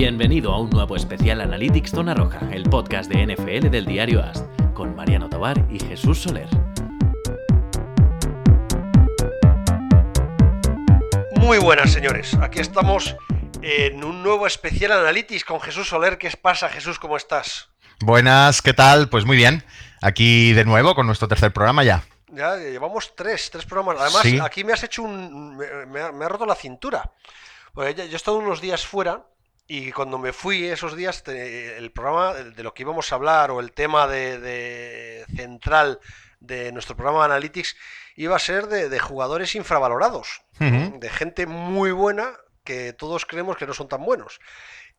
Bienvenido a un nuevo especial Analytics Zona Roja, el podcast de NFL del diario AST, con Mariano Tobar y Jesús Soler. Muy buenas, señores. Aquí estamos en un nuevo especial Analytics con Jesús Soler. ¿Qué pasa, Jesús? ¿Cómo estás? Buenas, ¿qué tal? Pues muy bien. Aquí de nuevo con nuestro tercer programa ya. Ya llevamos tres, tres programas. Además, aquí me has hecho un. Me, ha, roto la cintura. Yo he estado unos días fuera y cuando me fui esos días, el programa de lo que íbamos a hablar o el tema de, central de nuestro programa de Analytics iba a ser de, jugadores infravalorados, de gente muy buena que todos creemos que no son tan buenos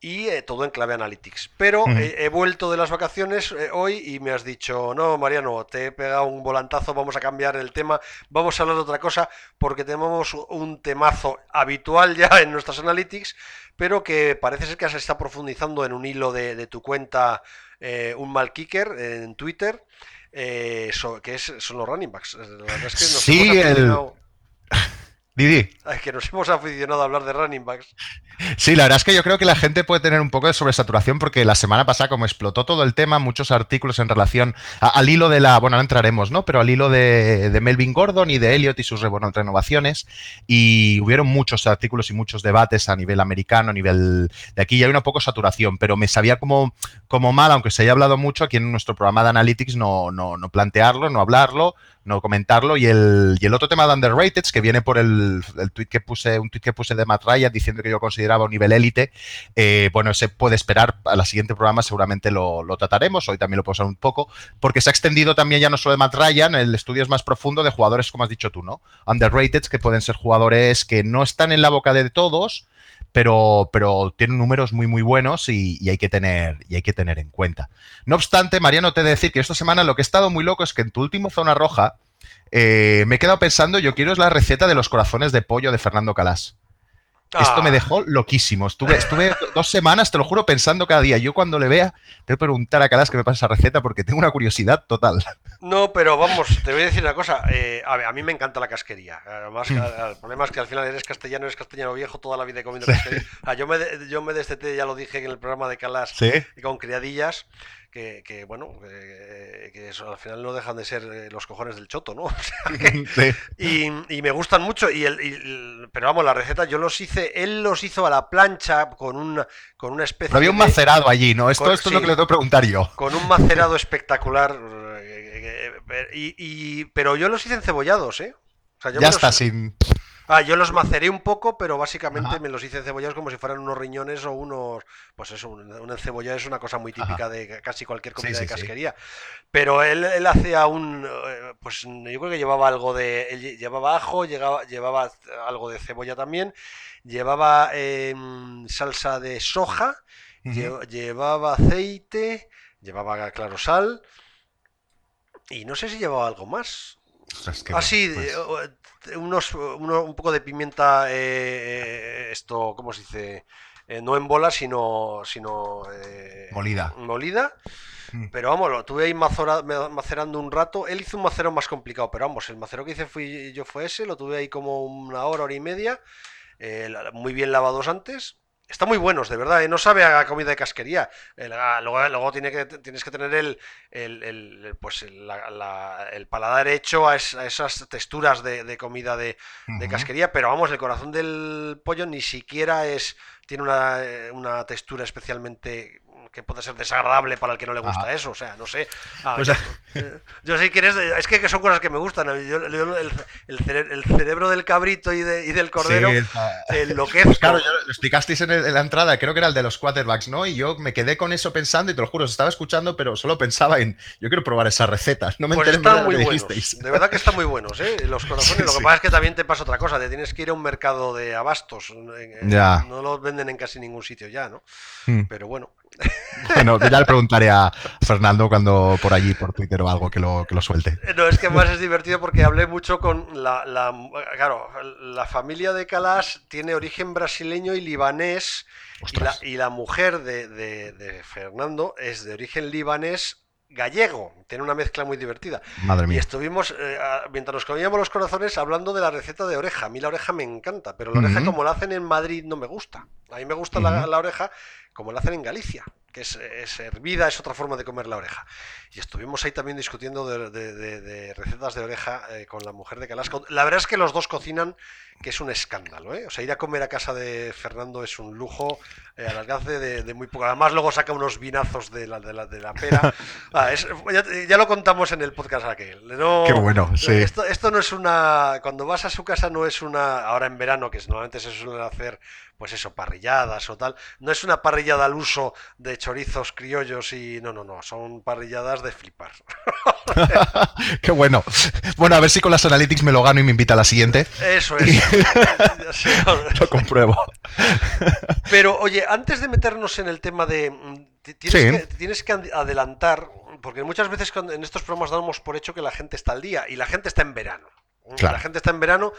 y eh, todo en clave Analytics. Pero he vuelto de las vacaciones eh, hoy y me has dicho, no, Mariano, te he pegado un volantazo, vamos a cambiar el tema, vamos a hablar de otra cosa, porque tenemos un temazo habitual ya en nuestras Analytics, pero que parece ser que se está profundizando en un hilo de, tu cuenta, eh, un mal kicker en Twitter. que es, son los running backs. sí, el... Didi. Es que nos hemos aficionado a hablar de running backs. Sí, la verdad es que yo creo que la gente puede tener un poco de sobresaturación porque la semana pasada, como explotó todo el tema, muchos artículos en relación al hilo de la, bueno, no entraremos, ¿no? Pero al hilo de, Melvin Gordon y de Elliot y sus renovaciones. Y hubieron muchos artículos y muchos debates a nivel americano, a nivel de aquí. Y hay una poco saturación, pero me sabía como, como mal, aunque se haya hablado mucho aquí en nuestro programa de Analytics, no, no, no plantearlo, no hablarlo, no comentarlo. Y el, y el otro tema de underrated, que viene por el, el tweet que puse, un tweet que puse de Matt Ryan diciendo que yo consideraba un nivel élite, eh, bueno, se puede esperar a la siguiente programa, seguramente lo, trataremos. Hoy también lo usar un poco, porque se ha extendido también ya no solo de Matt Ryan, el estudio es más profundo de jugadores, como has dicho tú, ¿no? Underrated, que pueden ser jugadores que no están en la boca de todos, pero, pero tienen números muy, muy buenos y, hay que tener, y hay que tener en cuenta. No obstante, Mariano, te he de decir que esta semana lo que he estado muy loco es que en tu último zona roja eh, me he quedado pensando, yo quiero es la receta de los corazones de pollo de Fernando Calas. Esto me ah. dejó loquísimo. Estuve, estuve dos semanas, te lo juro, pensando cada día. Yo cuando le vea, te voy a preguntar a Calas que me pase esa receta porque tengo una curiosidad total. No, pero vamos, te voy a decir una cosa. Eh, a, mí me encanta la casquería. Además, mm. el problema es que al final eres castellano, eres castellano viejo, toda la vida he comido casquería. yo me, yo me desteté, ya lo dije en el programa de Calas, con criadillas que, bueno, que, eso, al final no dejan de ser eh, los cojones del choto, ¿no? y, me gustan mucho, y el, pero vamos, la receta yo los hice, él los hizo a la plancha con, un, con una especie... Pero había un macerado allí, ¿no? Esto, esto es lo que le tengo que preguntar yo. Con un macerado espectacular, eh, eh, y, pero yo los hice encebollados, ¿eh? ya está, sin... Ah, yo los maceré un poco, pero básicamente me los hice cebollados como si fueran unos riñones o unos. Pues eso, un, encebollado es una cosa muy típica de casi cualquier comida de casquería. Pero él, él hacía un. Eh, pues yo creo que llevaba algo de. llevaba ajo, llevaba, llevaba algo de cebolla también, llevaba em, salsa de soja, llevaba aceite, llevaba, claro, sal. Y no sé si llevaba algo más. ah, sí, pues unos, un poco de pimienta, eh, eh, esto, ¿cómo se dice? Eh, no en bola, sino, sino molida. molida. Mm. Pero vamos, lo tuve ahí macerando un rato. Él hizo un macero más complicado, pero vamos, el macero que hice fui, yo fue ese, lo tuve ahí como una hora, hora y media, muy bien lavados antes, Está muy buenos, de verdad, ¿eh? no sabe a comida de casquería. Ah, luego, tiene que, tienes que tener el, el, pues el paladar hecho a, esas texturas de, comida de, casquería, pero vamos, el corazón del pollo ni siquiera es tiene una, eh, una textura especialmente que puede ser desagradable para el que no le gusta eso, o sea, no sé. Ah, pues yo, sé que eres, es que son cosas que me gustan. el, cerebro del cabrito y, del cordero lo que pues claro, lo explicasteis en, la entrada, creo que era el de los quarterbacks, ¿no? Y yo me quedé con eso pensando y te lo juro, estaba escuchando, pero solo pensaba en, yo quiero probar esas recetas. No me pues enteré de muy buenos. De verdad que están muy buenos, ¿eh? Los corazones. lo que pasa es que también te pasa otra cosa, te tienes que ir a un mercado de abastos. Ya. No los venden en casi ningún sitio ya, ¿no? Hmm. Pero bueno. Bueno, ya le preguntaré a Fernando cuando por allí, por Twitter o algo, que lo, que lo suelte. No, es que más es divertido porque hablé mucho con la, claro, la familia de Calas tiene origen brasileño y libanés y la, mujer de, Fernando es de origen libanés gallego. Tiene una mezcla muy divertida. Madre mía. Y estuvimos, eh, mientras nos comíamos los corazones, hablando de la receta de oreja. A mí la oreja me encanta, pero la oreja como la hacen en Madrid no me gusta. A mí me gusta la, oreja como la hacen en Galicia, que es, es, hervida, es otra forma de comer la oreja. Y estuvimos ahí también discutiendo de, recetas de oreja eh, con la mujer de Calasco. La verdad es que los dos cocinan, que es un escándalo. ¿eh? O sea, ir a comer a casa de Fernando es un lujo eh, al alcance de, muy poco. Además, luego saca unos vinazos de la, de la, de la pera. Ah, ya, lo contamos en el podcast aquel. Qué bueno, sí. Esto, esto no es una. Cuando vas a su casa, no es una. Ahora en verano, que normalmente se suele hacer pues eso, parrilladas o tal. No es una parrillada al uso de chorizos criollos y no, no, no, son parrilladas de flipar. Qué bueno. Bueno, a ver si con las analytics me lo gano y me invita a la siguiente. Eso es. lo compruebo. Pero oye, antes de meternos en el tema de... Mm, tienes, que, tienes que adelantar, porque muchas veces en estos programas damos por hecho que la gente está al día y la gente está en verano. La gente está en verano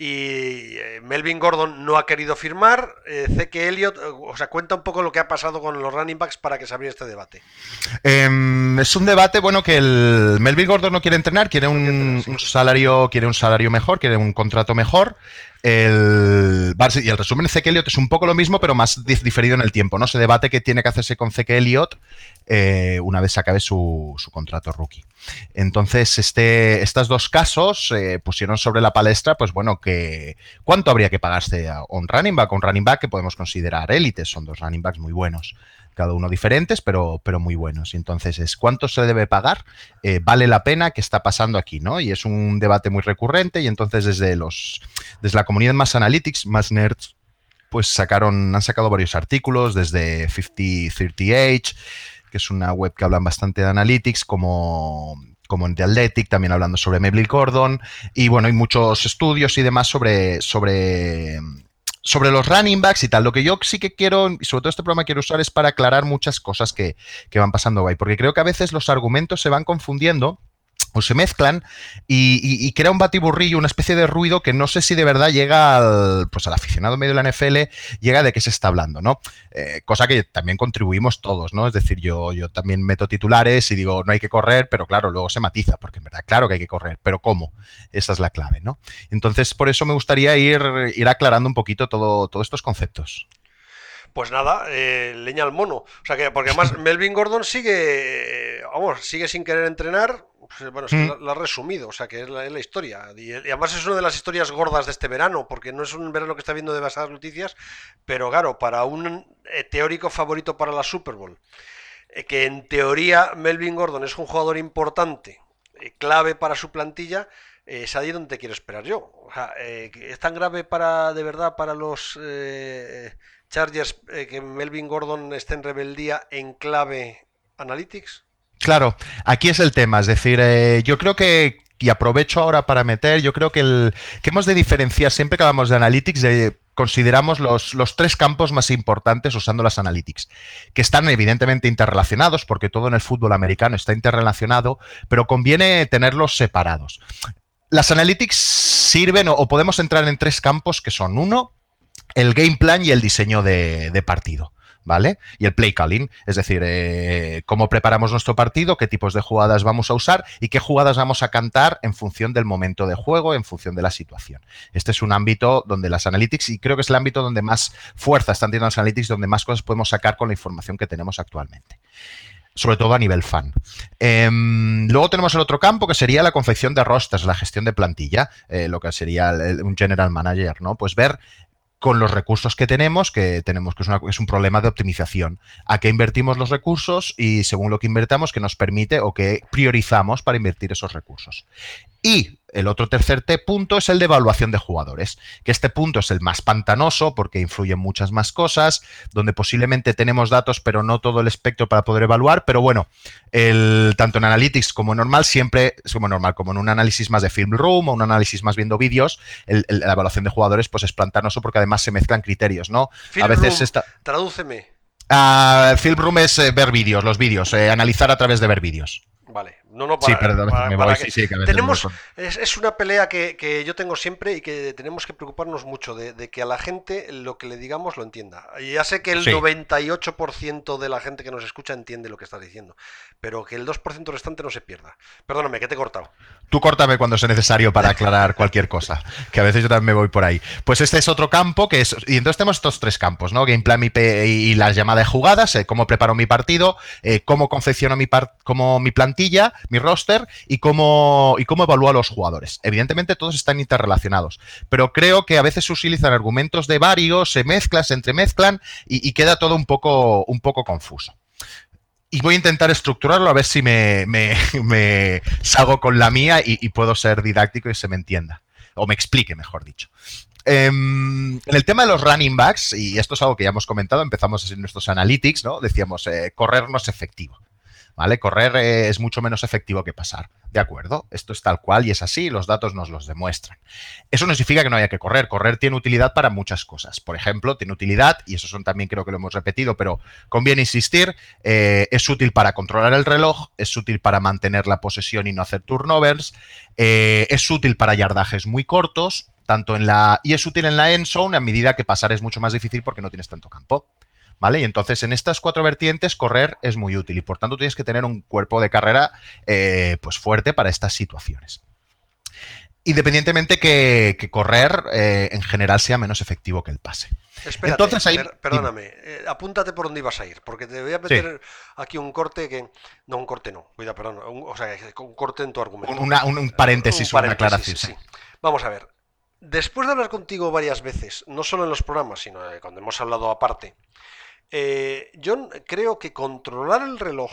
y eh, Melvin Gordon no ha querido firmar. Eh, que Elliott, eh, o sea, cuenta un poco lo que ha pasado con los running backs para que se abriera este debate. Em, es un debate, bueno, que el Melvin Gordon no quiere entrenar, quiere un, salario, quiere un salario mejor, quiere un contrato mejor. El, y el resumen de Zeke Elliott es un poco lo mismo, pero más diferido en el tiempo, ¿no? Se debate que tiene que hacerse con Zeke Elliott eh, una vez acabe su, contrato rookie. Entonces, este, estos dos casos eh, pusieron sobre la palestra, pues bueno, que cuánto habría que pagarse a un running back, un running back que podemos considerar élites, son dos running backs muy buenos cada uno diferentes, pero, pero muy buenos. Entonces, es cuánto se debe pagar, eh, vale la pena, qué está pasando aquí, ¿no? Y es un debate muy recurrente y entonces desde los desde la comunidad más analytics, más nerds, pues sacaron, han sacado varios artículos desde 5030H, que es una web que hablan bastante de analytics, como como en The Athletic, también hablando sobre Melvin Gordon, y bueno, hay muchos estudios y demás sobre, sobre sobre los running backs y tal, lo que yo sí que quiero, y sobre todo este programa quiero usar es para aclarar muchas cosas que, que van pasando ahí, porque creo que a veces los argumentos se van confundiendo o se mezclan y, crea un batiburrillo, una especie de ruido que no sé si de verdad llega al, pues al aficionado medio de la NFL, llega de qué se está hablando, ¿no? Eh, cosa que también contribuimos todos, ¿no? Es decir, yo, yo también meto titulares y digo, no hay que correr, pero claro, luego se matiza, porque en verdad, claro que hay que correr, pero ¿cómo? Esa es la clave, ¿no? Entonces, por eso me gustaría ir, ir aclarando un poquito todo, todos estos conceptos. Pues nada, eh, leña al mono. O sea que, porque además Melvin Gordon sigue, vamos, sigue sin querer entrenar, pues, bueno, mm. lo, ha resumido, o sea que es la, historia. Y, además es una de las historias gordas de este verano, porque no es un verano que está viendo demasiadas noticias, pero claro, para un eh, teórico favorito para la Super Bowl, eh, que en teoría Melvin Gordon es un jugador importante, eh, clave para su plantilla, es ahí donde te quiero esperar yo. O sea, ¿Es tan grave para de verdad para los Chargers que Melvin Gordon esté en rebeldía en clave Analytics? Claro, aquí es el tema, es decir, eh, yo creo que, y aprovecho ahora para meter, yo creo que, el, que hemos de diferenciar, siempre que hablamos de analytics, consideramos los, los, tres campos más importantes usando las analytics, que están evidentemente interrelacionados, porque todo en el fútbol americano está interrelacionado, pero conviene tenerlos separados. Las analytics sirven o, podemos entrar en tres campos que son, uno, el game plan y el diseño de partido. ¿Vale? Y el play calling, es decir, eh, cómo preparamos nuestro partido, qué tipos de jugadas vamos a usar y qué jugadas vamos a cantar en función del momento de juego, en función de la situación. Este es un ámbito donde las analytics, y creo que es el ámbito donde más fuerza están teniendo las analytics, donde más cosas podemos sacar con la información que tenemos actualmente sobre todo a nivel fan. Em, luego tenemos el otro campo que sería la confección de rosters, la gestión de plantilla, eh, lo que sería un general manager, ¿no? Pues ver con los recursos que tenemos, que tenemos que es, es, un problema de optimización. A qué invertimos los recursos y según lo que invertamos, que nos permite o que priorizamos para invertir esos recursos. Y el otro tercer punto es el de evaluación de jugadores, que este punto es el más pantanoso porque influyen muchas más cosas, donde posiblemente tenemos datos pero no todo el espectro para poder evaluar, pero bueno, el, tanto en Analytics como en normal, siempre es como normal, como en un análisis más de film room o un análisis más viendo vídeos, la evaluación de jugadores pues es pantanoso porque además se mezclan criterios, ¿no? a veces está... Tradúceme. Uh, film room es eh, ver vídeos, los vídeos, eh, analizar a través de ver vídeos. Vale, No, no, para, sí, perdón, me voy, sí, sí, que tenemos, es, una pelea que, yo tengo siempre y que tenemos que preocuparnos mucho de, que a la gente lo que le digamos lo entienda. Y ya sé que el 98% de la gente que nos escucha entiende lo que estás diciendo, pero que el 2% restante no se pierda. Perdóname, que te he cortado. Tú córtame cuando sea necesario para aclarar cualquier cosa, que a veces yo también me voy por ahí. Pues este es otro campo que es, y entonces tenemos estos tres campos, ¿no? Game plan y las llamadas de jugadas, eh, cómo preparo mi partido, eh, cómo confecciono mi, como mi plantilla, mi roster y cómo, y cómo evalúo a los jugadores. Evidentemente todos están interrelacionados, pero creo que a veces se utilizan argumentos de varios, se mezclan, se entremezclan y, queda todo un poco, un poco confuso y voy a intentar estructurarlo a ver si me, salgo con la mía y, y, puedo ser didáctico y se me entienda. O me explique, mejor dicho. Em, en el tema de los running backs, y esto es algo que ya hemos comentado, empezamos en nuestros analytics, ¿no? Decíamos, eh, correr no es efectivo. ¿Vale? Correr eh, es mucho menos efectivo que pasar. De acuerdo, esto es tal cual y es así, los datos nos los demuestran. Eso no significa que no haya que correr. Correr tiene utilidad para muchas cosas. Por ejemplo, tiene utilidad, y eso son también creo que lo hemos repetido, pero conviene insistir, eh, es útil para controlar el reloj, es útil para mantener la posesión y no hacer turnovers, es útil para yardajes muy cortos, tanto en la. Y es útil en la end zone a medida que pasar es mucho más difícil porque no tienes tanto campo. ¿Vale? Y entonces en estas cuatro vertientes correr es muy útil y por tanto tienes que tener un cuerpo de carrera eh, pues fuerte para estas situaciones. Independientemente que, correr eh, en general sea menos efectivo que el pase. Espérate, Entonces, ahí, perdóname, eh, apúntate por dónde ibas a ir, porque te voy a meter aquí un corte que. No, un corte no, cuida, perdón, o sea, un corte en tu argumento. un, paréntesis, una aclaración. sí. Vamos a ver, Después de hablar contigo varias veces, no solo en los programas, sino cuando hemos hablado aparte, eh, yo creo que controlar el reloj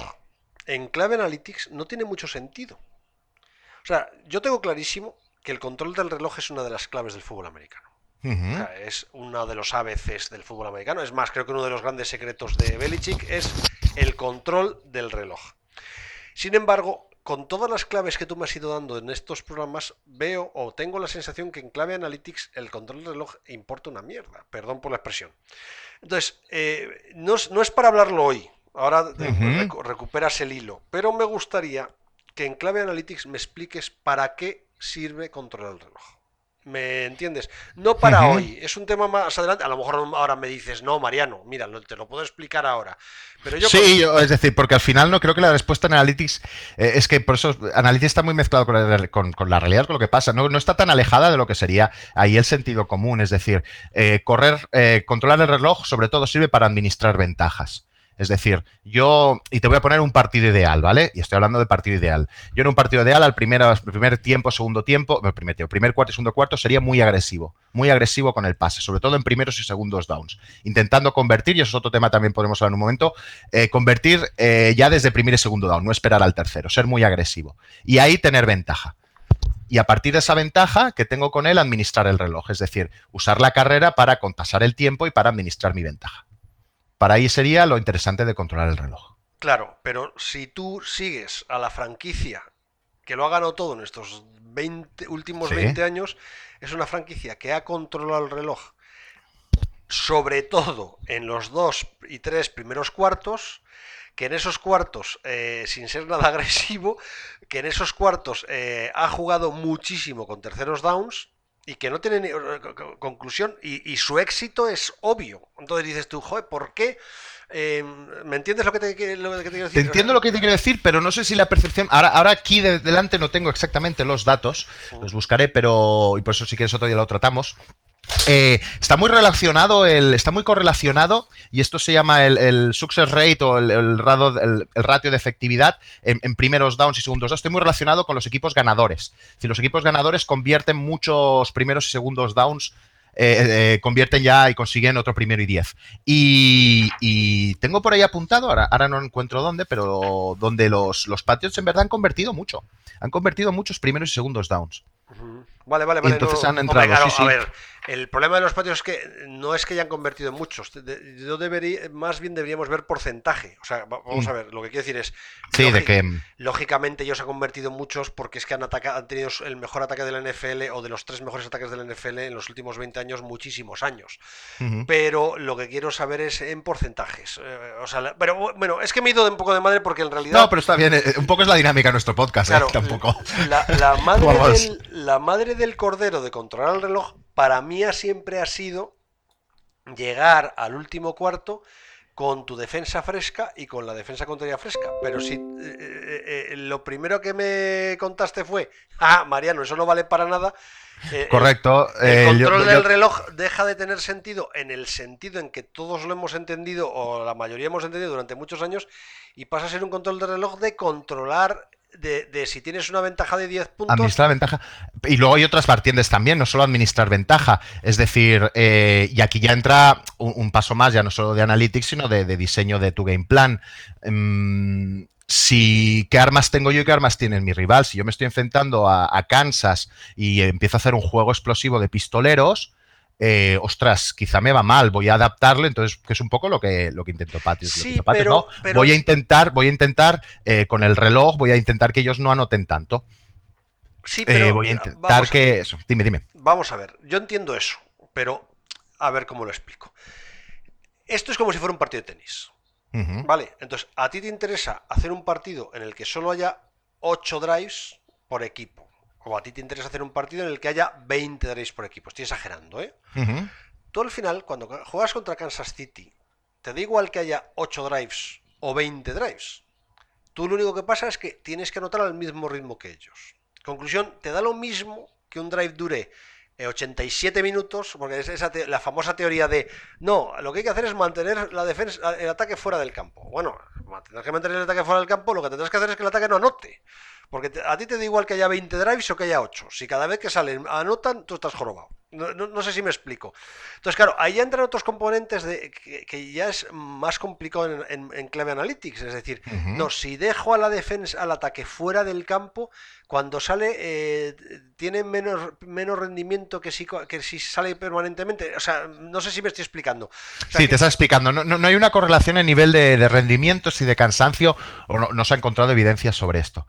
en clave Analytics no tiene mucho sentido. O sea, yo tengo clarísimo que el control del reloj es una de las claves del fútbol americano. es uno de los ABCs del fútbol americano. Es más, creo que uno de los grandes secretos de Belichick es el control del reloj. Sin embargo, con todas las claves que tú me has ido dando en estos programas, veo o tengo la sensación que en clave Analytics el control del reloj importa una mierda. Perdón por la expresión. Entonces, eh, no, es, para hablarlo hoy. Ahora recuperas el hilo. Pero me gustaría que en clave Analytics me expliques para qué sirve controlar el reloj. ¿Me entiendes? No para hoy, es un tema más adelante. A lo mejor ahora me dices, no, Mariano, mira, te lo puedo explicar ahora. Pero yo sí, es decir, porque al final no creo que la respuesta en Analytics eh, es que por eso Analytics está muy mezclado con la, realidad, con lo que pasa. No, no, está tan alejada de lo que sería ahí el sentido común. Es decir, eh, correr, eh, controlar el reloj, sobre todo, sirve para administrar ventajas. Es decir, yo, y te voy a poner un partido ideal, ¿vale? Y estoy hablando de partido ideal. Yo en un partido ideal, al primer, primer tiempo, segundo tiempo, primer, tiempo, primer cuarto y segundo cuarto, sería muy agresivo, muy agresivo con el pase, sobre todo en primeros y segundos downs, intentando convertir, y eso es otro tema también podemos hablar en un momento, eh, convertir eh, ya desde primer y segundo down, no esperar al tercero, ser muy agresivo. Y ahí tener ventaja y a partir de esa ventaja que tengo con él, administrar el reloj, es decir, usar la carrera para compasar el tiempo y para administrar mi ventaja. Para ahí sería lo interesante de controlar el reloj. Claro, pero si tú sigues a la franquicia que lo ha ganado todo en estos 20, últimos 20 años, es una franquicia que ha controlado el reloj, sobre todo en los dos y tres primeros cuartos, que en esos cuartos, eh, sin ser nada agresivo, que en esos cuartos eh, ha jugado muchísimo con terceros downs, y que no tiene conclusión y, su éxito es obvio. Entonces dices tú, joder, ¿por qué? Em, ¿Me entiendes lo que, te, quiero decir? Te entiendo lo que te quiero decir, pero no sé si la percepción. Ahora, ahora aquí delante no tengo exactamente los datos, los buscaré, pero. Y por eso si quieres otro día lo tratamos. Eh, está muy relacionado, el, está muy correlacionado, y esto se llama el, success rate o el, ratio de efectividad en, primeros downs y segundos downs. Está muy relacionado con los equipos ganadores. Si los equipos ganadores convierten muchos primeros y segundos downs, eh, eh, convierten ya y consiguen otro primero y diez. Y, tengo por ahí apuntado, ahora, ahora no encuentro dónde, pero donde los, los Patriots en verdad han convertido mucho. Han convertido muchos primeros y segundos downs. Vale, vale, vale. entonces han entrado. A ver, El problema de los patios es que no es que hayan convertido en muchos. Yo debería, más bien deberíamos ver porcentaje. O sea, vamos mm. a ver, lo que quiero decir es. Sí, de que. Lógicamente, ellos han convertido en muchos porque es que han, atacado, han tenido el mejor ataque de la NFL o de los tres mejores ataques de la NFL en los últimos 20 años, muchísimos años. Pero lo que quiero saber es en porcentajes. Eh, o sea, pero bueno, es que me he ido de un poco de madre porque en realidad. No, pero está bien. Eh, un poco es la dinámica de nuestro podcast, ¿eh? Tampoco. La, madre del, la madre del cordero de controlar el reloj para mí siempre ha sido llegar al último cuarto con tu defensa fresca y con la defensa contraria fresca. Pero si eh, eh, eh, lo primero que me contaste fue, ah, Mariano, eso no vale para nada. Correcto. El, control del reloj deja de tener sentido en el sentido en que todos lo hemos entendido, o la mayoría hemos entendido durante muchos años, y pasa a ser un control del reloj de controlar de, si tienes una ventaja de 10 puntos. Administrar ventaja. Y luego hay otras partiendas también, no solo administrar ventaja. Es decir, eh, y aquí ya entra un, paso más, ya no solo de analytics, sino de, diseño de tu game plan. Mm, si qué armas tengo yo y qué armas tiene mi rival. Si yo me estoy enfrentando a Kansas y empiezo a hacer un juego explosivo de pistoleros, eh, ostras, quizá me va mal, voy a adaptarlo, entonces, que es un poco lo que, lo que intentó Patrick. Voy a intentar, voy a intentar eh, con el reloj, voy a intentar que ellos no anoten tanto. Sí, eh, pero voy a intentar que eso. Dime, dime. Vamos a ver, yo entiendo eso, pero a ver cómo lo explico. Esto es como si fuera un partido de tenis. Vale, entonces a ti te interesa hacer un partido en el que solo haya 8 drives por equipo o a ti te interesa hacer un partido en el que haya 20 drives por equipo. Estoy exagerando, ¿eh? Tú al final, cuando juegas contra Kansas City, te da igual que haya 8 drives o 20 drives. Tú lo único que pasa es que tienes que anotar al mismo ritmo que ellos. Conclusión, te da lo mismo que un drive dure 87 eh, minutos, porque es esa la famosa teoría de no, lo que hay que hacer es mantener la defensa, el ataque fuera del campo. Bueno, mantener que mantener el ataque fuera del campo, lo que tendrás que hacer es que el ataque no anote. Porque a ti te da igual que haya 20 drives o que haya 8. Si cada vez que salen anotan, tú estás jorobado. No, sé si me explico. Entonces, claro, ahí entran otros componentes de, que, ya es más complicado en, clave analytics. Es decir, no, si dejo a la defensa, al ataque fuera del campo, cuando sale, eh, tiene menos, menos rendimiento que si, que si sale permanentemente. O sea, no sé si me estoy explicando. sí, te estás explicando. No, hay una correlación en nivel de, de rendimientos y de cansancio, o no, se ha encontrado evidencia sobre esto.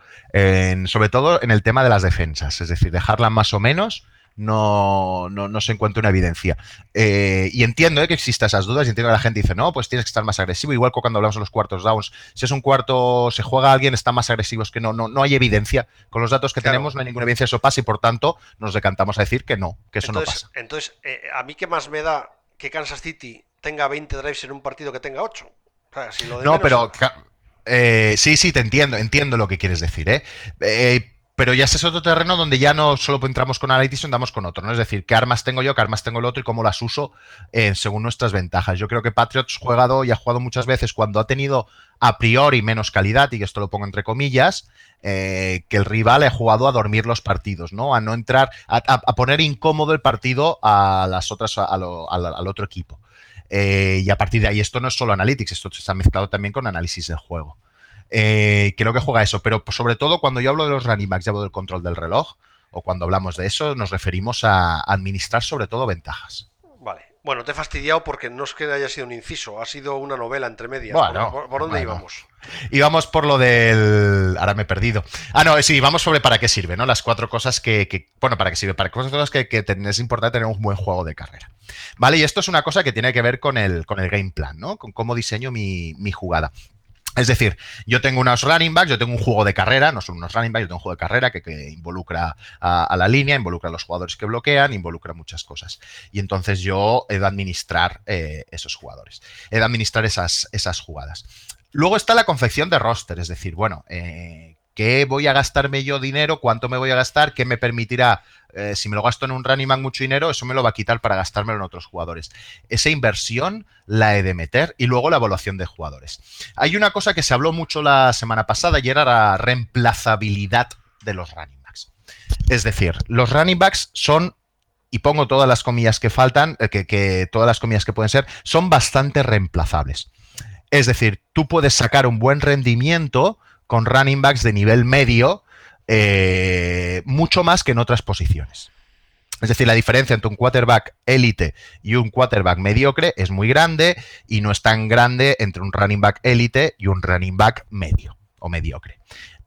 sobre todo en el tema de las defensas. Es decir, dejarla más o menos no, no, se encuentra una evidencia. Eh, y entiendo eh, que existan esas dudas y entiendo que la gente dice, no, pues tienes que estar más agresivo, igual que cuando hablamos de los cuartos downs. Si es un cuarto, se juega alguien, están más agresivos que no, no, no hay evidencia. Con los datos que tenemos no hay ninguna evidencia de eso pasa y por tanto nos decantamos a decir que no, que eso no pasa. Entonces, eh, a mí qué más me da que Kansas City tenga 20 drives en un partido que tenga 8. no, pero... sí, sí, te entiendo, entiendo lo que quieres decir, ¿eh? Pero ya ese es otro terreno donde ya no solo entramos con Analytics, andamos con otro, ¿no? Es decir, qué armas tengo yo, qué armas tengo el otro y cómo las uso eh, según nuestras ventajas. Yo creo que Patriots jugado y ha jugado muchas veces cuando ha tenido a priori menos calidad, y esto lo pongo entre comillas, eh, que el rival ha jugado a dormir los partidos, ¿no? A no entrar, a, poner incómodo el partido a las otras, al otro equipo. Eh, y a partir de ahí, esto no es solo Analytics, esto se ha mezclado también con análisis del juego. Eh, creo que juega eso, pero sobre todo cuando yo hablo de los running backs y hablo del control del reloj, o cuando hablamos de eso, nos referimos a administrar sobre todo ventajas. Vale. Bueno, te he fastidiado porque no es que haya sido un inciso, ha sido una novela entre medias. ¿Por, dónde íbamos? Íbamos por lo del. Ahora me he perdido. Ah, no, sí, vamos sobre para qué sirve, ¿no? Las cuatro cosas que. bueno, para qué sirve. Para cosas que, que es importante tener un buen juego de carrera. Vale, y esto es una cosa que tiene que ver con el, con el game plan, ¿no? Con cómo diseño mi, mi jugada. Es decir, yo tengo unos running backs, yo tengo un juego de carrera, no son unos running backs, yo tengo un juego de carrera que, involucra a, la línea, involucra a los jugadores que bloquean, involucra muchas cosas. Y entonces yo he de administrar eh, esos jugadores, he de administrar esas, esas jugadas. Luego está la confección de roster, es decir, bueno, eh, ¿qué voy a gastarme yo dinero? ¿Cuánto me voy a gastar? ¿Qué me permitirá eh, si me lo gasto en un running back mucho dinero, eso me lo va a quitar para gastármelo en otros jugadores. Esa inversión la he de meter y luego la evaluación de jugadores. Hay una cosa que se habló mucho la semana pasada y era la reemplazabilidad de los running backs. Es decir, los running backs son y pongo todas las comillas que faltan, eh, que, todas las comillas que pueden ser, son bastante reemplazables. Es decir, tú puedes sacar un buen rendimiento con running backs de nivel medio eh, mucho más que en otras posiciones. Es decir, la diferencia entre un quarterback élite y un quarterback mediocre es muy grande y no es tan grande entre un running back élite y un running back medio o mediocre.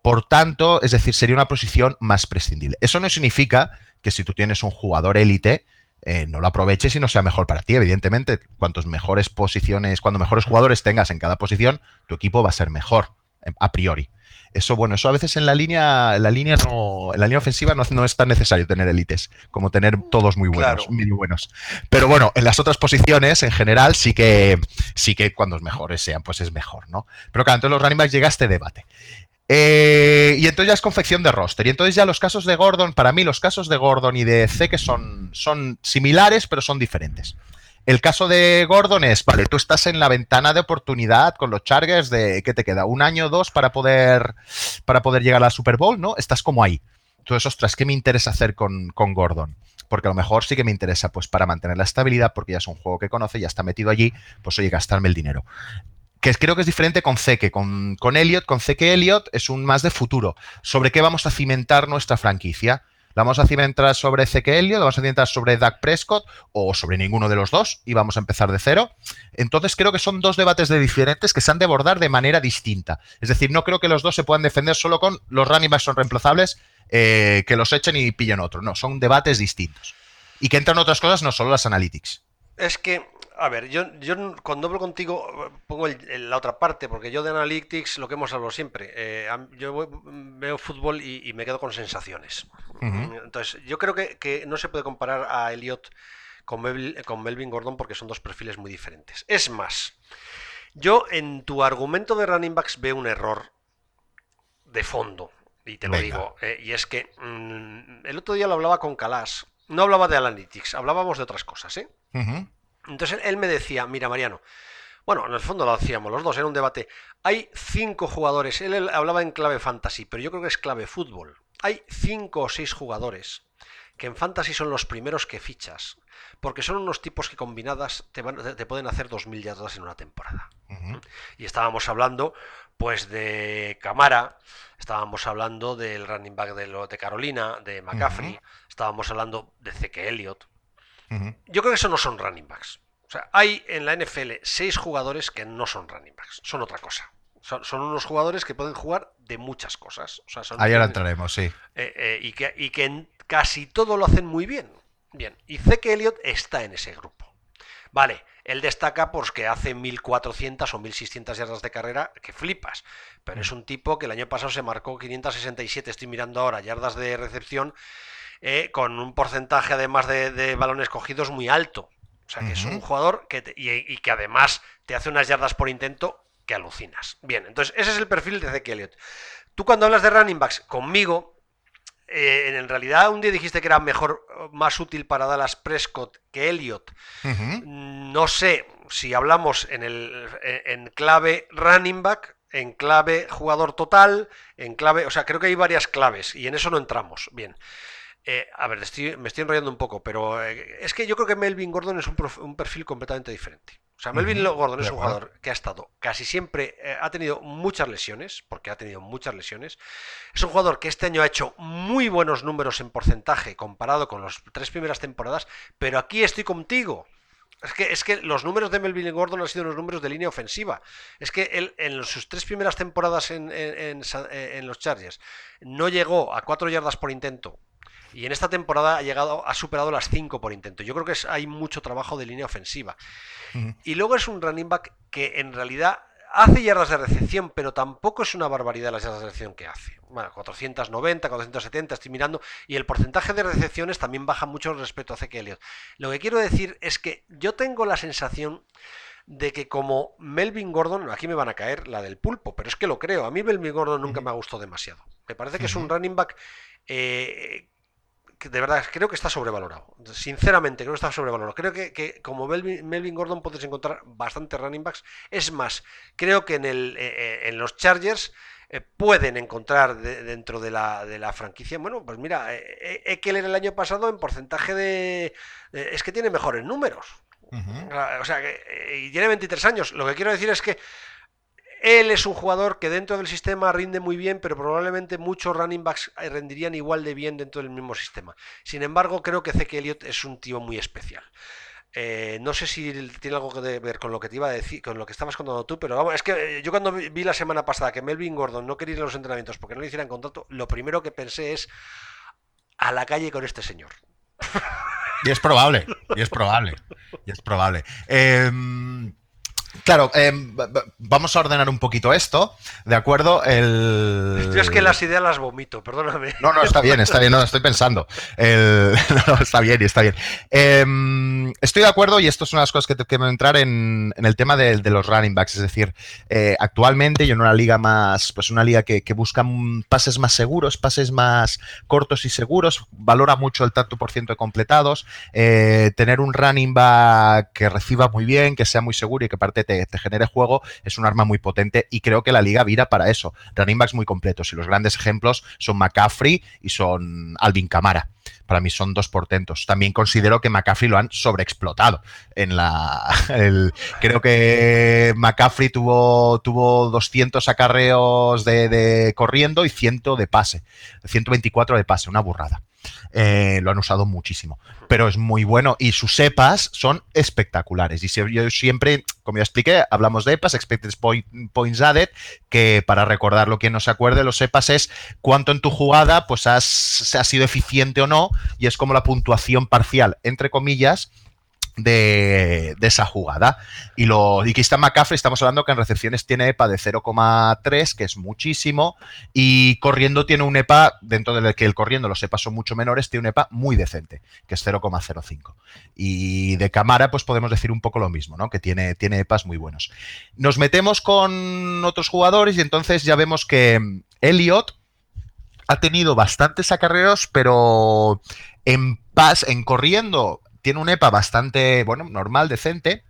Por tanto, es decir, sería una posición más prescindible. Eso no significa que si tú tienes un jugador élite, eh, no lo aproveches y no sea mejor para ti. Evidentemente, cuantos mejores posiciones, cuando mejores jugadores tengas en cada posición, tu equipo va a ser mejor, em, a priori. Eso, bueno, eso a veces en la línea, en la línea no, en la línea ofensiva no, es tan necesario tener élites como tener todos muy buenos, muy buenos. Pero bueno, en las otras posiciones, en general, sí que, sí que cuando los mejores sean, pues es mejor, ¿no? Pero claro, entonces los running backs llega a este debate. Eh, y entonces ya es confección de roster. Y entonces ya los casos de Gordon, para mí los casos de Gordon y de C que son, son similares, pero son diferentes. El caso de Gordon es, vale, tú estás en la ventana de oportunidad con los Chargers de que te queda un año o dos para poder, para poder llegar a la Super Bowl, ¿no? Estás como ahí. Entonces, ostras, ¿qué me interesa hacer con, con Gordon? Porque a lo mejor sí que me interesa, pues para mantener la estabilidad, porque ya es un juego que conoce, ya está metido allí, pues oye, gastarme el dinero que creo que es diferente con Zeke, con, con Elliot, con Zeke Elliot es un más de futuro. ¿Sobre qué vamos a cimentar nuestra franquicia? ¿La vamos a cimentar sobre Zeke Elliott? ¿La vamos a cimentar sobre Doug Prescott? ¿O sobre ninguno de los dos? Y vamos a empezar de cero. Entonces creo que son dos debates de diferentes que se han de abordar de manera distinta. Es decir, no creo que los dos se puedan defender solo con los running backs son reemplazables, eh, que los echen y pillen otro. No, son debates distintos. Y que entran otras cosas, no solo las analytics. Es que a ver, yo, yo cuando hablo contigo pongo la otra parte, porque yo de Analytics, lo que hemos hablado siempre, eh, yo veo fútbol y, me quedo con sensaciones. Entonces, yo creo que, no se puede comparar a Elliot con, con Melvin Gordon porque son dos perfiles muy diferentes. Es más, yo en tu argumento de running backs veo un error de fondo, y te lo digo, eh, y es que mm, el otro día lo hablaba con Calas, no hablaba de Analytics, hablábamos de otras cosas, ¿eh? Entonces él me decía, mira Mariano, bueno, en el fondo lo hacíamos los dos, era un debate. Hay cinco jugadores, él, hablaba en clave fantasy, pero yo creo que es clave fútbol. Hay cinco o seis jugadores que en fantasy son los primeros que fichas, porque son unos tipos que combinadas te, te pueden hacer 2.000 yardas en una temporada. Y estábamos hablando, pues, de Camara, estábamos hablando del running back de, de Carolina, de McCaffrey, estábamos hablando de Zeke Elliott, yo creo que eso no son running backs. O sea, hay en la NFL seis jugadores que no son running backs, son otra cosa. Son, unos jugadores que pueden jugar de muchas cosas. Ahí ahora entraremos, sí. Eh, eh, y, que, y que casi todo lo hacen muy bien. Bien, y que Elliott está en ese grupo. Vale, él destaca porque hace 1400 o 1600 yardas de carrera que flipas, pero es un tipo que el año pasado se marcó 567, estoy mirando ahora, yardas de recepción eh, con un porcentaje además de, balones cogidos muy alto. O sea, que es un jugador que y, que además te hace unas yardas por intento que alucinas. Bien, entonces ese es el perfil de Zeke Elliott. Tú cuando hablas de running backs conmigo, eh, en realidad un día dijiste que era mejor, más útil para Dallas Prescott que Elliott. No sé si hablamos en, el, en clave running back, en clave jugador total, en clave, o sea, creo que hay varias claves y en eso no entramos. Bien. Eh, a ver, me estoy enrollando un poco, pero eh, es que yo creo que Melvin Gordon es un, perfil completamente diferente. O sea, Melvin Gordon es un jugador que ha estado casi siempre, eh, ha tenido muchas lesiones, porque ha tenido muchas lesiones. Es un jugador que este año ha hecho muy buenos números en porcentaje comparado con las tres primeras temporadas, pero aquí estoy contigo. Es que, es que los números de Melvin Gordon han sido unos números de línea ofensiva. Es que él en sus tres primeras temporadas en, en los Chargers no llegó a cuatro yardas por intento y en esta temporada ha llegado, ha superado las 5 por intento. Yo creo que hay mucho trabajo de línea ofensiva. Y luego es un running back que en realidad hace yardas de recepción, pero tampoco es una barbaridad las yardas de recepción que hace. Bueno, 490, 470, estoy mirando, y el porcentaje de recepciones también baja mucho respecto a Zeke Elliott. Lo que quiero decir es que yo tengo la sensación de que como Melvin Gordon, aquí me van a caer la del pulpo, pero es que lo creo, a mí Melvin Gordon nunca me ha gustado demasiado. Me parece que es un running back eh, de verdad creo que está sobrevalorado. Sinceramente, creo que está sobrevalorado. Creo que, como Melvin, Gordon puedes encontrar bastantes running backs. Es más, creo que en, el, eh, eh, en los Chargers eh, pueden encontrar dentro de la, de la, franquicia. Bueno, pues mira, Eckler el año pasado en porcentaje de... es que tiene mejores números. O sea, y tiene 23 años. Lo que quiero decir es que él es un jugador que dentro del sistema rinde muy bien, pero probablemente muchos running backs rendirían igual de bien dentro del mismo sistema. Sin embargo, creo que Zeke Elliott es un tío muy especial. Eh, no sé si tiene algo que ver con lo que te iba a decir, con lo que estabas contando tú, pero vamos, es que eh, yo cuando vi la semana pasada que Melvin Gordon no quería ir a los entrenamientos porque no le hicieran contrato, lo primero que pensé es a la calle con este señor. Y es probable, y es probable, y es probable. Em, Claro, em, vamos a ordenar un poquito esto, ¿de acuerdo? El... Yo es que las ideas las vomito, perdóname. No, no, está bien, está bien, no, estoy pensando. No, está bien, está bien. Em, estoy de acuerdo y esto es una de las cosas que tengo que entrar en, el tema de, los running backs. Es decir, eh, actualmente yo en una liga más, pues una liga que, busca pases más seguros, pases más cortos y seguros, valora mucho el tanto por ciento de completados, eh, tener un running back que reciba muy bien, que sea muy seguro y que parte te, genere juego, es un arma muy potente y creo que la liga vira para eso. Running backs muy completos y los grandes ejemplos son McCaffrey y son Alvin Camara. Para mí son dos portentos. También considero que McCaffrey lo han sobreexplotado. En la, creo que McCaffrey tuvo, tuvo 200 acarreos de, corriendo y 100 de pase. 124 de pase, una burrada. Eh, lo han usado muchísimo. Pero es muy bueno y sus EPAs son espectaculares. Y yo siempre, como ya expliqué, hablamos de EPAs, Expected Points Added, que para recordarlo quien no se acuerde, los EPAs es cuánto en tu jugada pues has, has sido eficiente o no, y es como la puntuación parcial, entre comillas, de, esa jugada. Y, lo, y está McCaffrey, estamos hablando que en recepciones tiene EPA de 0,3, que es muchísimo, y corriendo tiene un EPA, dentro del que el corriendo los EPA son mucho menores, tiene un EPA muy decente, que es 0,05. Y de cámara, pues podemos decir un poco lo mismo, ¿no? Que tiene, tiene EPAs muy buenos. Nos metemos con otros jugadores y entonces ya vemos que Elliot ha tenido bastantes acarreos, pero en pas, en corriendo tiene un EPA bastante, bueno, normal, decente,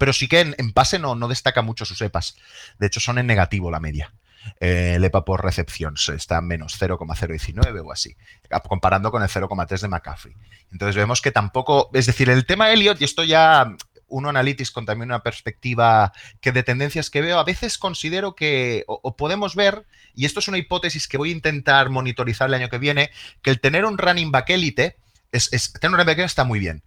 pero sí que en, pase no, no, destaca mucho sus EPAs. De hecho, son en negativo la media. Eh, el EPA por recepción está en menos 0,019 o así, comparando con el 0,3 de McCaffrey. Entonces vemos que tampoco, es decir, el tema Elliot, y esto ya uno analytics con también una perspectiva que de tendencias que veo, a veces considero que, o, podemos ver, y esto es una hipótesis que voy a intentar monitorizar el año que viene, que el tener un running back élite es, tener un MVP está muy bien,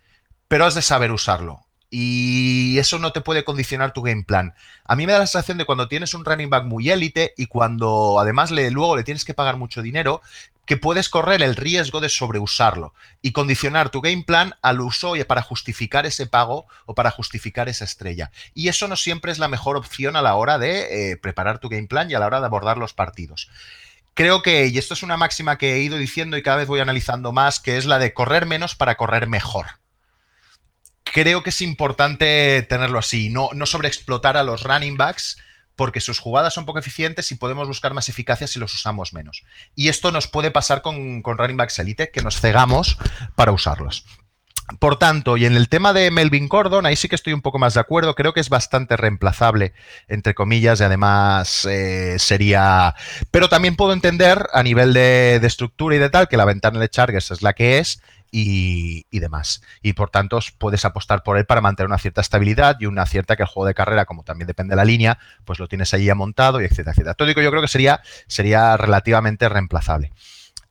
pero has de saber usarlo. Y eso no te puede condicionar tu game plan. A mí me da la sensación de cuando tienes un running back muy élite y cuando además luego le tienes que pagar mucho dinero, que puedes correr el riesgo de sobreusarlo y condicionar tu game plan al uso para justificar ese pago o para justificar esa estrella. Y eso no siempre es la mejor opción a la hora de eh, preparar tu game plan y a la hora de abordar los partidos creo que, y esto es una máxima que he ido diciendo y cada vez voy analizando más, que es la de correr menos para correr mejor. Creo que es importante tenerlo así, no, no sobreexplotar a los running backs porque sus jugadas son poco eficientes y podemos buscar más eficacia si los usamos menos. Y esto nos puede pasar con, running backs elite, que nos cegamos para usarlos. Por tanto, y en el tema de Melvin Gordon, ahí sí que estoy un poco más de acuerdo. Creo que es bastante reemplazable, entre comillas, y además eh, sería. Pero también puedo entender a nivel de, estructura y de tal que la ventana de Chargers es la que es y, demás. Y por tanto, puedes apostar por él para mantener una cierta estabilidad y una cierta que el juego de carrera, como también depende de la línea, pues lo tienes ahí ya montado y etcétera, etcétera. Todo yo creo que sería, sería relativamente reemplazable.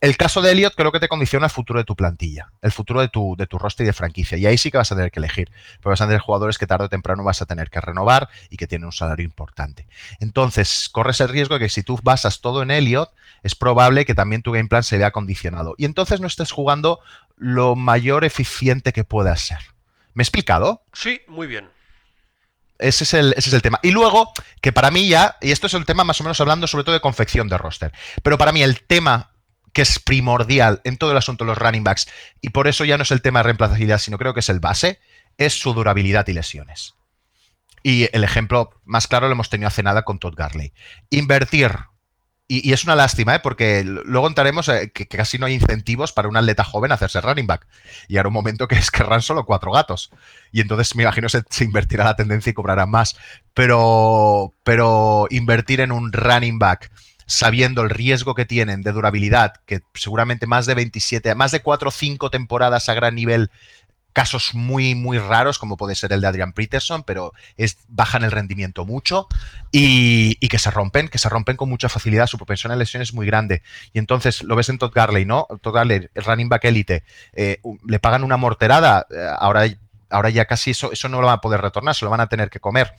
El caso de Elliot creo que te condiciona el futuro de tu plantilla, el futuro de tu, de tu roster y de franquicia. Y ahí sí que vas a tener que elegir. Porque vas a tener jugadores que tarde o temprano vas a tener que renovar y que tienen un salario importante. Entonces, corres el riesgo de que si tú basas todo en Elliot, es probable que también tu game plan se vea condicionado. Y entonces no estés jugando lo mayor eficiente que puedas ser. ¿Me he explicado? Sí, muy bien. Ese es, el, ese es, el, tema. Y luego, que para mí ya, y esto es el tema más o menos hablando sobre todo de confección de roster, pero para mí el tema que es primordial en todo el asunto de los running backs, y por eso ya no es el tema de reemplazabilidad, sino creo que es el base, es su durabilidad y lesiones. Y el ejemplo más claro lo hemos tenido hace nada con Todd Garley. Invertir. Y, es una lástima, ¿eh? porque luego entraremos eh, que, casi no hay incentivos para un atleta joven a hacerse running back. Y ahora un momento que es querrán solo cuatro gatos. Y entonces me imagino se, se invertirá la tendencia y cobrarán más. Pero, pero invertir en un running back sabiendo el riesgo que tienen de durabilidad, que seguramente más de 27, más de 4 o 5 temporadas a gran nivel casos muy, muy raros, como puede ser el de Adrian Peterson, pero es, bajan el rendimiento mucho y, que se rompen, que se rompen con mucha facilidad. Su propensión a lesiones es muy grande. Y entonces lo ves en Todd Garley, ¿no? Todd Garley, el running back élite, eh, le pagan una morterada, eh, ahora, ahora ya casi eso, eso no lo van a poder retornar, se lo van a tener que comer.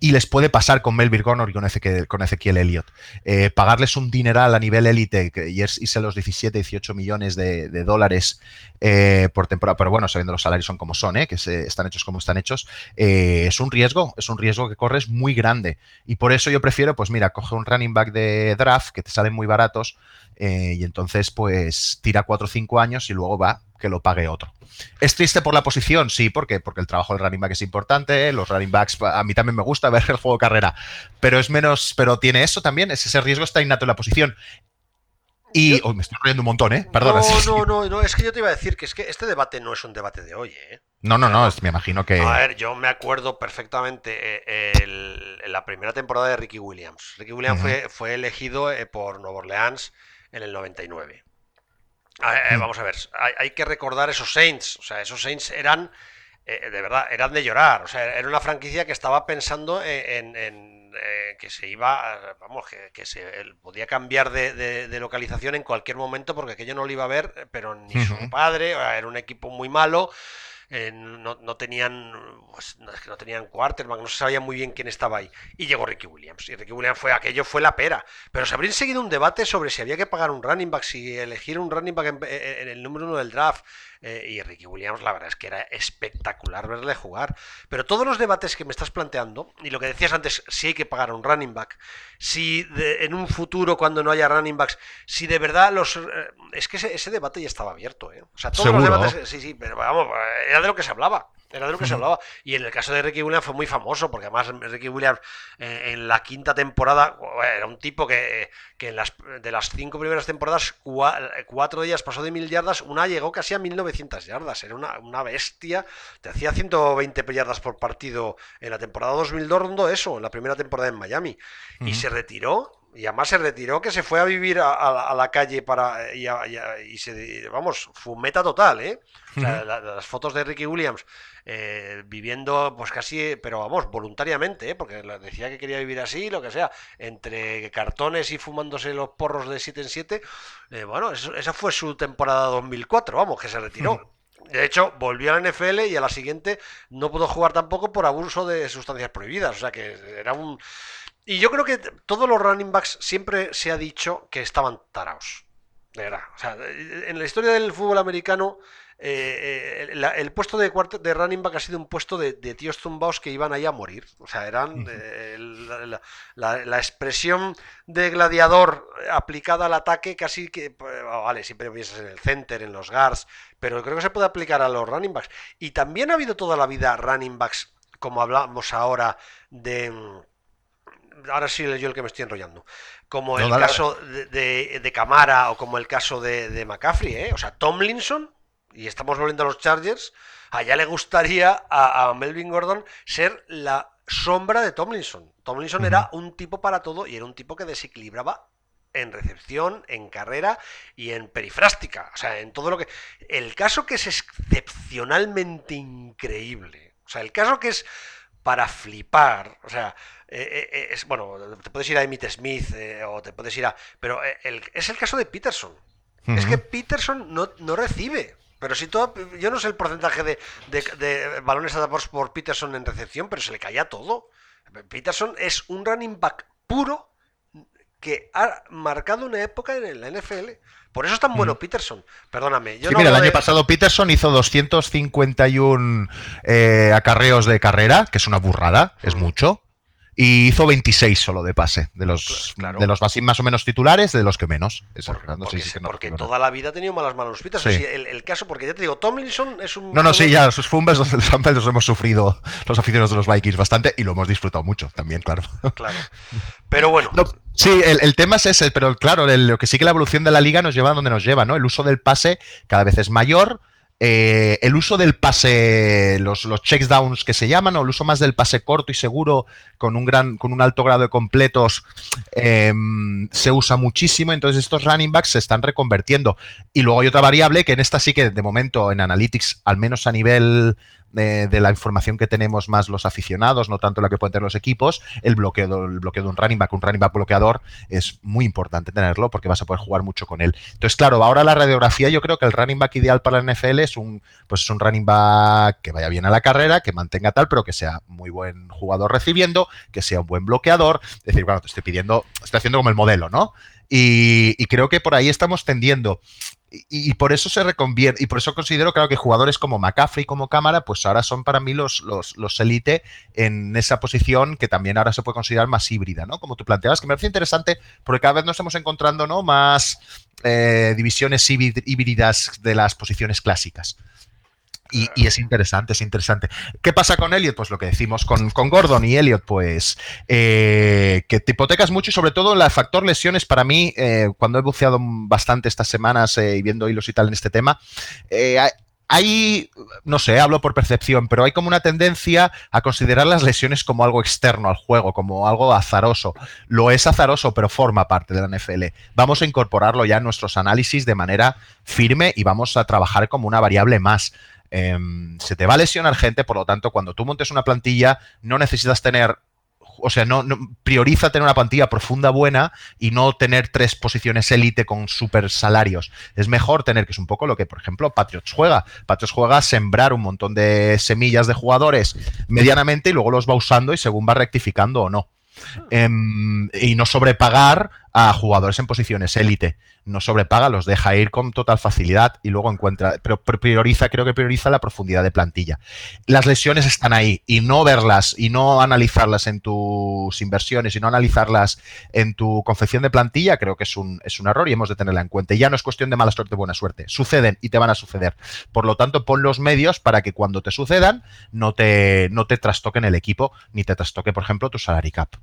Y les puede pasar con Melvin Gordon y con Ezequiel, Elliott. Eh, pagarles un dineral a nivel élite y irse los 17, 18 millones de, dólares eh, por temporada, pero bueno, sabiendo los salarios son como son, eh, que se, están hechos como están hechos, es un riesgo, es un riesgo que corres muy grande. Y por eso yo prefiero, pues mira, coge un running back de draft que te salen muy baratos y entonces pues tira 4 o 5 años y luego va que lo pague otro. ¿Es triste por la posición? Sí, porque, porque el trabajo del running back es importante, los running backs, a mí también me gusta ver el juego de carrera, pero es menos, pero tiene eso también, ese riesgo está innato en la posición. Y me estoy riendo un montón, ¿eh? Perdona. No, no, no, es que yo te iba a decir que es que este debate no es un debate de hoy, ¿eh? No, no, no, me imagino que. A ver, yo me acuerdo perfectamente eh, en la primera temporada de Ricky Williams. Ricky Williams fue, fue elegido eh, por Nueva Orleans en el 99. Hmm. vamos a ver, hay, que recordar esos Saints. O sea, esos Saints eran, eh, de verdad, eran de llorar. O sea, era una franquicia que estaba pensando en, eh, que se iba, vamos, que, se podía cambiar de, localización en cualquier momento porque aquello no lo iba a ver, pero ni su padre, era un equipo muy malo. Eh, no, tenían pues, no, es que no tenían quarterback, no se sabía muy bien quién estaba ahí. Y llegó Ricky Williams. Y Ricky Williams fue aquello, fue la pera. Pero se habría seguido un debate sobre si había que pagar un running back, si elegir un running back en el número uno del draft. Eh, y Ricky Williams, la verdad es que era espectacular verle jugar. Pero todos los debates que me estás planteando, y lo que decías antes, si hay que pagar un running back, si en un futuro, cuando no haya running backs, si de verdad los. Eh, es que ese, debate ya estaba abierto, ¿eh? O sea, todos los debates. Sí, sí, pero vamos, era de lo que se hablaba. Era de lo que se hablaba. Y en el caso de Ricky Williams fue muy famoso, porque además Ricky Williams eh, en la quinta temporada era un tipo que, en las, de las cinco primeras temporadas, cuatro de ellas pasó de mil yardas, una llegó casi a 1900 yardas. Era una, bestia. Te hacía 120 yardas por partido en la temporada 2002, eso, en la primera temporada en Miami. Y se retiró y además se retiró que se fue a vivir a, la calle para y, se vamos fumeta total eh las fotos de Ricky Williams eh, viviendo pues casi pero vamos voluntariamente ¿eh? porque decía que quería vivir así lo que sea entre cartones y fumándose los porros de 7 en 7 eh, bueno esa fue su temporada 2004 vamos que se retiró De hecho, volvió a la NFL y a la siguiente no pudo jugar tampoco por abuso de sustancias prohibidas. O sea que era un, y yo creo que todos los running backs siempre se ha dicho que estaban taraos. De verdad. O sea, en la historia del fútbol americano, eh, eh, el, puesto de, de running back ha sido un puesto de, tíos zumbaos que iban ahí a morir. O sea, eran eh, la, expresión de gladiador aplicada al ataque casi que, pues, vale, siempre piensas en el center, en los guards, pero creo que se puede aplicar a los running backs. Y también ha habido toda la vida running backs, como hablamos ahora, de ahora sí yo el que me estoy enrollando. Como el caso de, Camara o como el caso de, McCaffrey, ¿eh? O sea, Tomlinson, y estamos volviendo a los Chargers, allá le gustaría a, Melvin Gordon ser la sombra de Tomlinson. Tomlinson era un tipo para todo y era un tipo que desequilibraba en recepción, en carrera y en perifrástica. O sea, en todo lo que. El caso que es excepcionalmente increíble. O sea, el caso que es para flipar. O sea, eh, eh, eh, es, bueno, te puedes ir a Emmitt Smith o te puedes ir a... Pero es el caso de Peterson. Es que Peterson no, no recibe. Pero si todo, yo no sé el porcentaje de, de, balones atados por Peterson en recepción, pero se le caía todo. Peterson es un running back puro que ha marcado una época en la NFL. Por eso es tan bueno Peterson. Perdóname. Yo mira, el año pasado Peterson hizo 251 acarreos de carrera, que es una burrada, es mucho y hizo 26 solo de pase, de los, de los más o menos titulares, de los que menos. porque, toda la vida ha tenido malas manos el, caso, porque ya te digo, Tomlinson es un... No, no, sí, ya, sus fumbles los, los, hemos sufrido los aficionados de los Vikings bastante y lo hemos disfrutado mucho también, claro. Claro. Pero bueno. sí, el, tema es ese, pero claro, lo que sí que la evolución de la liga nos lleva a donde nos lleva, ¿no? El uso del pase cada vez es mayor eh, el uso del pase, los, los checkdowns que se llaman, o el uso más del pase corto y seguro con un gran, con un alto grado de completos, em, se usa muchísimo. Entonces, estos running backs se están reconvertiendo. Y luego hay otra variable que en esta sí que de momento en Analytics, al menos a nivel de, la información que tenemos más los aficionados, no tanto la que pueden tener los equipos, el bloqueo, el bloqueo de un running back, un running back bloqueador, es muy importante tenerlo porque vas a poder jugar mucho con él. Entonces, claro, ahora la radiografía, yo creo que el running back ideal para la NFL es un, pues es un running back que vaya bien a la carrera, que mantenga tal, pero que sea muy buen jugador recibiendo, que sea un buen bloqueador. Es decir, bueno, te estoy pidiendo, estoy haciendo como el modelo, ¿no? Y, creo que por ahí estamos tendiendo y, por eso se reconvierte, y por eso considero, claro, que jugadores como McCaffrey, como cámara, pues ahora son para mí los, los, elite en esa posición que también ahora se puede considerar más híbrida, ¿no? Como tú planteabas, que me parece interesante porque cada vez nos estamos encontrando, ¿no? Más eh, divisiones híbridas de las posiciones clásicas. Y, es interesante, es interesante. ¿Qué pasa con Elliot? Pues lo que decimos con, Gordon y Elliot, pues eh, que te hipotecas mucho y sobre todo el factor lesiones para mí, eh, cuando he buceado bastante estas semanas eh, y viendo hilos y tal en este tema, hay, no sé, hablo por percepción, pero hay como una tendencia a considerar las lesiones como algo externo al juego, como algo azaroso. Lo es azaroso, pero forma parte de la NFL. Vamos a incorporarlo ya en nuestros análisis de manera firme y vamos a trabajar como una variable más. Em, se te va a lesionar gente, por lo tanto, cuando tú montes una plantilla, no necesitas tener o sea, no, prioriza tener una plantilla profunda buena y no tener tres posiciones élite con super salarios. Es mejor tener, que es un poco lo que, por ejemplo, Patriots juega. Patriots juega a sembrar un montón de semillas de jugadores medianamente y luego los va usando y según va rectificando o no. Em, y no sobrepagar a jugadores en posiciones élite. No sobrepaga, los deja ir con total facilidad y luego encuentra, pero prioriza, creo que prioriza la profundidad de plantilla. Las lesiones están ahí y no verlas y no analizarlas en tus inversiones y no analizarlas en tu confección de plantilla, creo que es un, es un error y hemos de tenerla en cuenta. Ya no es cuestión de mala suerte buena suerte. Suceden y te van a suceder. Por lo tanto, pon los medios para que cuando te sucedan no te, no te trastoquen el equipo ni te trastoque, por ejemplo, tu salary cap.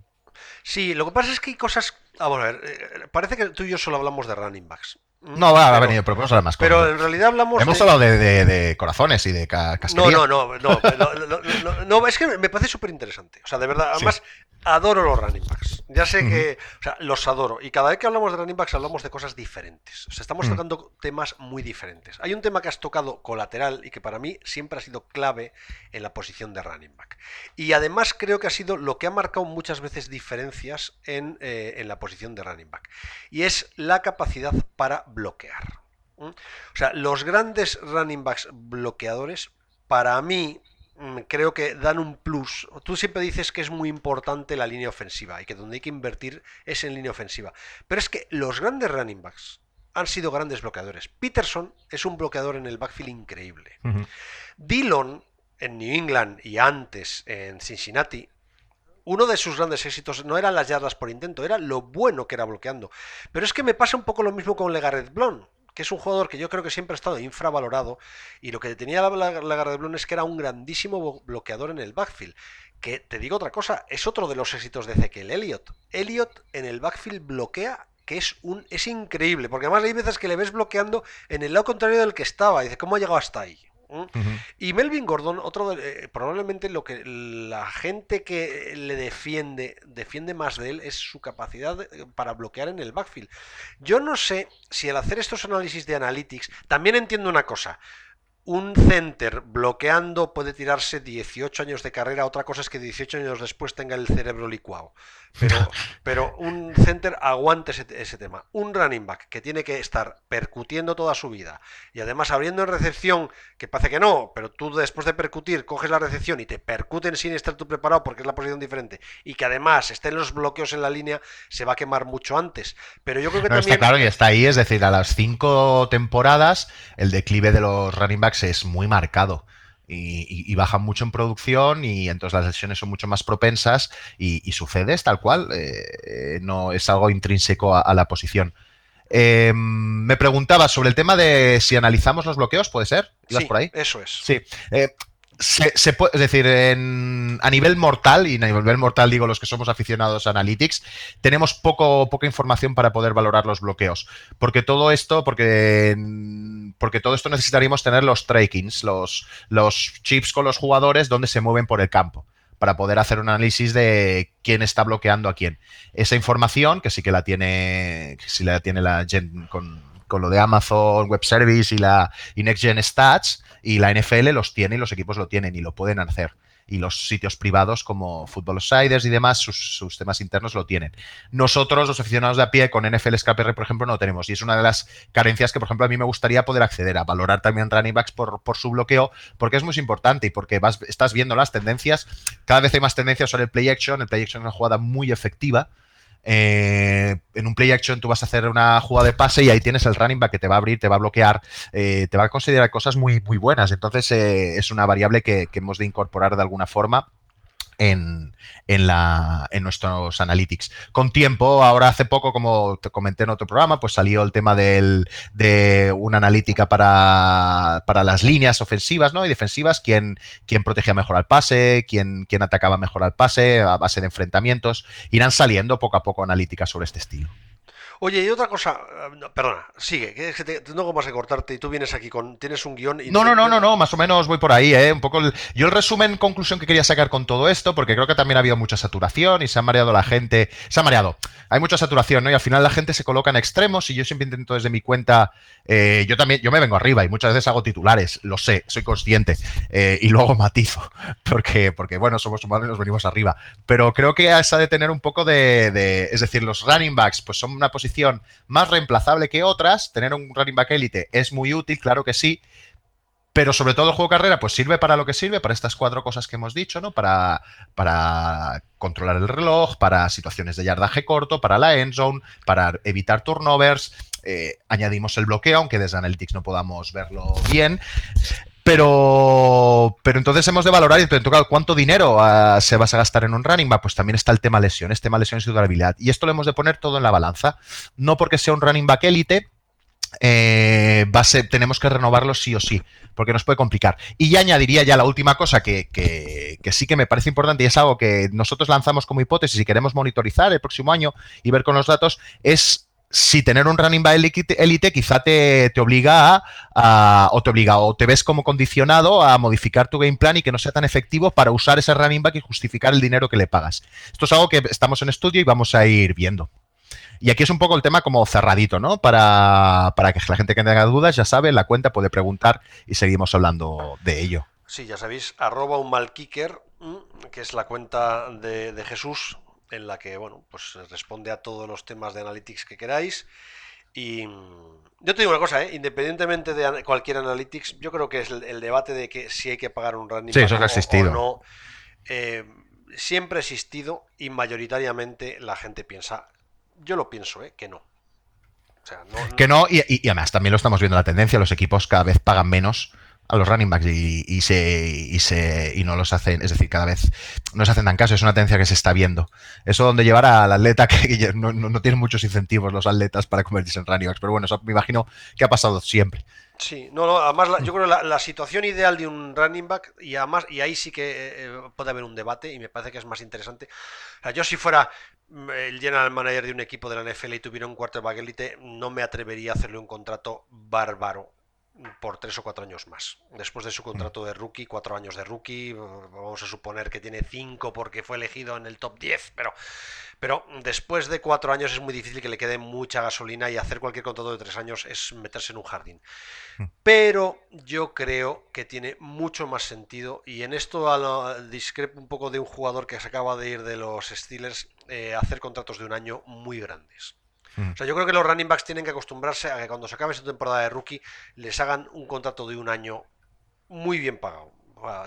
Sí, lo que pasa es que hay cosas. Ah, a ver, eh, parece que tú y yo solo hablamos de running backs. No, va, ha venido, pero podemos hablar más cosas. Pero en realidad hablamos. Hemos hablado de, corazones y de casquería. No, no, no, no, no, es que me parece súper interesante. O sea, de verdad, además, adoro los running backs. Ya sé que, o sea, los adoro. Y cada vez que hablamos de running backs hablamos de cosas diferentes. O sea, estamos mm. tocando temas muy diferentes. Hay un tema que has tocado colateral y que para mí siempre ha sido clave en la posición de running back. Y además creo que ha sido lo que ha marcado muchas veces diferencias en, eh, en la posición de running back. Y es la capacidad para bloquear. O sea, los grandes running backs bloqueadores, para mí, Mm, creo que dan un plus. Tú siempre dices que es muy importante la línea ofensiva y que donde hay que invertir es en línea ofensiva. Pero es que los grandes running backs han sido grandes bloqueadores. Peterson es un bloqueador en el backfield increíble. Dillon en New England y antes en Cincinnati uno de sus grandes éxitos no eran las yardas por intento, era lo bueno que era bloqueando. Pero es que me pasa un poco lo mismo con Legarrette Blond que es un jugador que yo creo que siempre ha estado infravalorado y lo que tenía la de es que era un grandísimo bloqueador en el backfield. Que te digo otra cosa, es otro de los éxitos de Ezequiel Elliott. Elliott en el backfield bloquea que es un es increíble, porque además hay veces que le ves bloqueando en el lado contrario del que estaba y dice, ¿cómo ha llegado hasta ahí? Y Melvin Gordon, otro eh, probablemente lo que la gente que le defiende, defiende más de él es su capacidad eh, para bloquear en el backfield. Yo no sé si al hacer estos análisis de analytics, también entiendo una cosa un center bloqueando puede tirarse 18 años de carrera, otra cosa es que 18 años después tenga el cerebro licuado. Pero, pero un center aguante ese, tema. Un running back que tiene que estar percutiendo toda su vida y además abriendo en recepción, que parece que no, pero tú después de percutir coges la recepción y te percuten sin estar tú preparado porque es la posición diferente y que además estén los bloqueos en la línea, se va a quemar mucho antes. Pero yo creo que también... Está claro que está ahí, es decir, a las cinco temporadas el declive de los running backs es muy marcado. Y, bajan mucho en producción y entonces las lesiones son mucho más propensas y, sucede es tal cual, eh, no es algo intrínseco a, la posición. Em, me preguntaba sobre el tema de si analizamos los bloqueos, ¿puede ser? por ahí? Eso es. Sí. Eh, se, puede, es decir, a nivel mortal, y a nivel mortal digo los que somos aficionados a Analytics, tenemos poco, poca información para poder valorar los bloqueos. Porque todo esto, porque, porque todo esto necesitaríamos tener los trackings, los, los chips con los jugadores donde se mueven por el campo para poder hacer un análisis de quién está bloqueando a quién. Esa información, que sí que la tiene, que la tiene la Gen con, con lo de Amazon Web Service y la y Next Gen Stats, y la NFL los tiene y los equipos lo tienen y lo pueden hacer. Y los sitios privados como Football Siders y demás, sus, temas internos lo tienen. Nosotros, los aficionados de a pie, con NFL SKPR, por ejemplo, no tenemos. Y es una de las carencias que, por ejemplo, a mí me gustaría poder acceder a valorar también running backs por, por su bloqueo, porque es muy importante y porque vas, estás viendo las tendencias. Cada vez hay más tendencias sobre el play action. El play action es una jugada muy efectiva eh, en un play action tú vas a hacer una jugada de pase y ahí tienes el running back que te va a abrir, te va a bloquear, eh, te va a considerar cosas muy, muy buenas. Entonces eh, es una variable que, que, hemos de incorporar de alguna forma en, la, en nuestros analytics. Con tiempo, ahora hace poco, como te comenté en otro programa, pues salió el tema del, de una analítica para, para, las líneas ofensivas ¿no? y defensivas, quién, quién protegía mejor al pase, quién, quién atacaba mejor al pase a base de enfrentamientos. Irán saliendo poco a poco analíticas sobre este estilo. Oye, y otra cosa, eh, perdona, sigue, que, es que te, tengo más que cortarte y tú vienes aquí con, tienes un guion y... No, no, no, no, no, más o menos voy por ahí, ¿eh? Un poco yo el resumen, conclusión que quería sacar con todo esto, porque creo que también ha habido mucha saturación y se ha mareado la gente, se ha mareado, hay mucha saturación, ¿no? Y al final la gente se coloca en extremos y yo siempre intento desde mi cuenta, eh, yo también, yo me vengo arriba y muchas veces hago titulares, lo sé, soy consciente, eh, y luego matizo, porque, porque bueno, somos humanos y nos venimos arriba, pero creo que esa de tener un poco de, de es decir, los running backs, pues son una posición más reemplazable que otras. Tener un running back élite es muy útil, claro que sí. Pero sobre todo el juego carrera, pues sirve para lo que sirve, para estas cuatro cosas que hemos dicho, ¿no? Para, para controlar el reloj, para situaciones de yardaje corto, para la end zone, para evitar turnovers. Eh, añadimos el bloqueo, aunque desde Analytics no podamos verlo bien. Pero, pero entonces hemos de valorar y tocar cuánto dinero ah, se vas a gastar en un running back. Pues también está el tema lesiones, tema lesiones y durabilidad. Y esto lo hemos de poner todo en la balanza. No porque sea un running back élite, eh, tenemos que renovarlo sí o sí, porque nos puede complicar. Y ya añadiría ya la última cosa que, que, sí que me parece importante y es algo que nosotros lanzamos como hipótesis y queremos monitorizar el próximo año y ver con los datos, es si tener un running back elite quizá te, obliga a, o te obliga o te ves como condicionado a modificar tu game plan y que no sea tan efectivo para usar ese running back y justificar el dinero que le pagas. Esto es algo que estamos en estudio y vamos a ir viendo. Y aquí es un poco el tema como cerradito, ¿no? Para, que la gente que tenga dudas ya sabe, la cuenta puede preguntar y seguimos hablando de ello. Sí, ya sabéis, arroba un mal kicker, mm, que es la cuenta de, de Jesús, en la que, bueno, pues responde a todos los temas de analytics que queráis. Y mm, yo te digo una cosa, ¿eh? independientemente de cualquier analytics, yo creo que es el, debate de que si hay que pagar un running sí, eso ha existido. o, no, eh, siempre ha existido y mayoritariamente la gente piensa, yo lo pienso, ¿eh? que no. Que no, y, y, además también lo estamos viendo la tendencia, los equipos cada vez pagan menos a los running backs y, se, y, no los hacen, es decir, cada vez no se hacen tan caso, es una tendencia que se está viendo. Eso donde llevar al atleta que no, no, tienen muchos incentivos los atletas para convertirse en running backs, pero bueno, eso me imagino que ha pasado siempre. Sí, no, no además yo creo que la, situación ideal de un running back, y además, y ahí sí que eh, eh, puede haber un debate, y me parece que es más interesante. yo si fuera mm, el general manager de un equipo de la NFL y tuviera un quarterback elite, no me atrevería a hacerle un contrato bárbaro por tres o cuatro años más. Después de su contrato de rookie, cuatro años de rookie, vamos a suponer que tiene cinco porque fue elegido en el top 10, pero, pero después de cuatro años es muy difícil que le quede mucha gasolina y hacer cualquier contrato de tres años es meterse en un jardín. Hmm. Pero yo creo que tiene mucho más sentido y en esto discrepo un poco de un jugador que se acaba de ir de los Steelers, eh, hacer contratos de un año muy grandes. O sea, yo creo que los running backs tienen que acostumbrarse a que cuando se acabe esta temporada de rookie les hagan un contrato de un año muy bien pagado.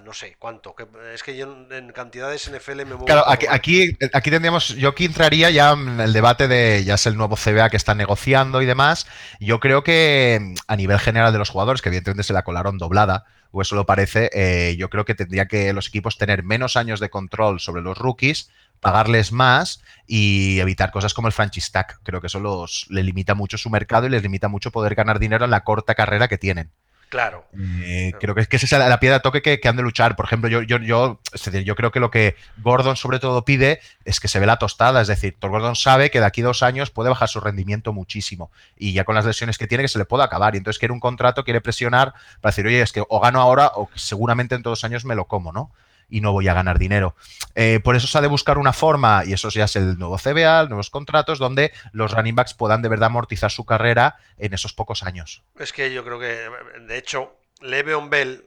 no sé cuánto. es que yo en cantidades NFL me muevo. Claro, aquí, aquí, tendríamos. Yo aquí entraría ya en el debate de. Ya es el nuevo CBA que están negociando y demás. Yo creo que a nivel general de los jugadores, que evidentemente se la colaron doblada, o eso lo parece, eh, yo creo que tendría que los equipos tener menos años de control sobre los rookies pagarles más y evitar cosas como el franchise tag. Creo que eso los, le limita mucho su mercado y les limita mucho poder ganar dinero en la corta carrera que tienen. Claro. Eh, creo que, que esa es la, piedra de toque que, han de luchar. Por ejemplo, yo, yo, yo, yo creo que lo que Gordon sobre todo pide es que se ve la tostada. Es decir, Gordon sabe que de aquí dos años puede bajar su rendimiento muchísimo. Y ya con las lesiones que tiene, que se le puede acabar. Y entonces quiere un contrato, quiere presionar para decir, oye, es que o gano ahora o seguramente en todos años me lo como, ¿no? Y no voy a ganar dinero. Eh, por eso se ha de buscar una forma, y eso ya es el nuevo CBA, nuevos contratos, donde los running backs puedan de verdad amortizar su carrera en esos pocos años. Es que yo creo que, de hecho, Le'Veon Bell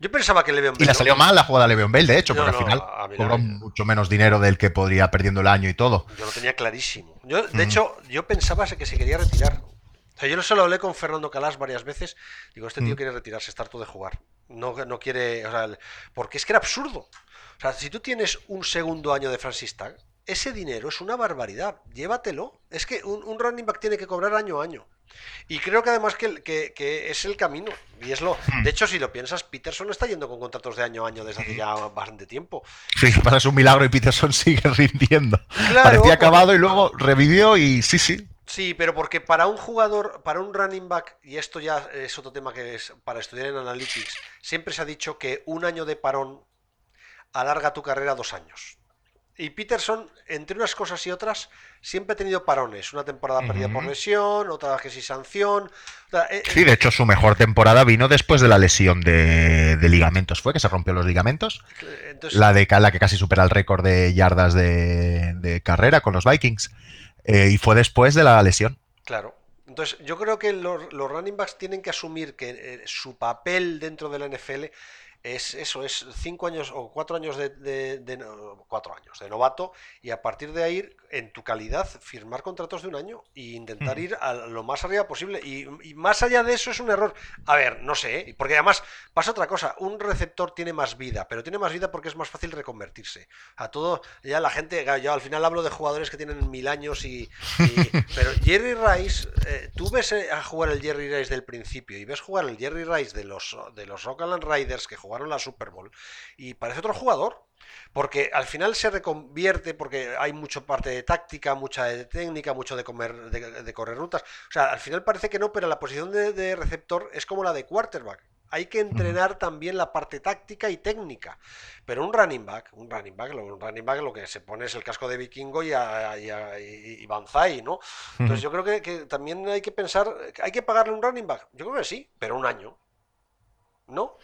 yo pensaba que Le'Veon Bell. Y le salió mal la jugada de Le'Veon Bell, de hecho, porque al final cobró mucho menos dinero del que podría perdiendo el año y todo. Yo lo tenía clarísimo. Yo, de hecho, yo pensaba que se quería retirar. O sea, yo solo hablé con Fernando Calas varias veces. Digo, este tío quiere retirarse, estar todo de jugar. No, no quiere. O sea, porque es que era absurdo. O sea, si tú tienes un segundo año de Francis Tag, ese dinero es una barbaridad. Llévatelo. Es que un, running back tiene que cobrar año a año. Y creo que además que, que, es el camino. Y es lo. Hmm. De hecho, si lo piensas, Peterson está yendo con contratos de año a año desde hace ya bastante tiempo. Sí, pasa es un milagro y Peterson sigue rindiendo. Parecía acabado y luego revivió y sí, sí. Sí, pero porque para un jugador, para un running back, y esto ya es otro tema que es para estudiar en Analytics, siempre se ha dicho que un año de parón alarga tu carrera dos años. Y Peterson, entre unas cosas y otras, siempre ha tenido parones. Una temporada perdida por lesión, otra que sí sanción. Eh, sí, de hecho, su mejor temporada vino después de la lesión de, ligamentos. ¿Fue que se rompió los ligamentos? la de la que casi supera el récord de yardas de, carrera con los Vikings. Eh, y fue después de la lesión. Claro. Entonces, yo creo que los, running backs tienen que asumir que eh, su papel dentro de la NFL es eso, es cinco años o cuatro años de, cuatro años de novato y a partir de ahí, en tu calidad, firmar contratos de un año e intentar ir a lo más arriba posible. Y, más allá de eso es un error. A ver, no sé, ¿eh? porque además pasa otra cosa, un receptor tiene más vida, pero tiene más vida porque es más fácil reconvertirse. A todo, ya la gente, yo al final hablo de jugadores que tienen mil años y... pero Jerry Rice, eh, tú ves eh, a jugar el Jerry Rice del principio y ves jugar el Jerry Rice de los, de los Rockland Riders que jugaron la Super Bowl y parece otro jugador. Porque al final se reconvierte, porque hay mucho parte de táctica, mucha de técnica, mucho de, comer, de, correr rutas. O sea, al final parece que no, pero la posición de, receptor es como la de quarterback. Hay que entrenar también la parte táctica y técnica. Pero un running back, un running back, un running back lo que se pone es el casco de vikingo y, a, y, Banzai, ¿no? Entonces yo creo que, que, también hay que pensar, ¿hay que pagarle un running back? Yo creo que sí, pero un año. ¿No?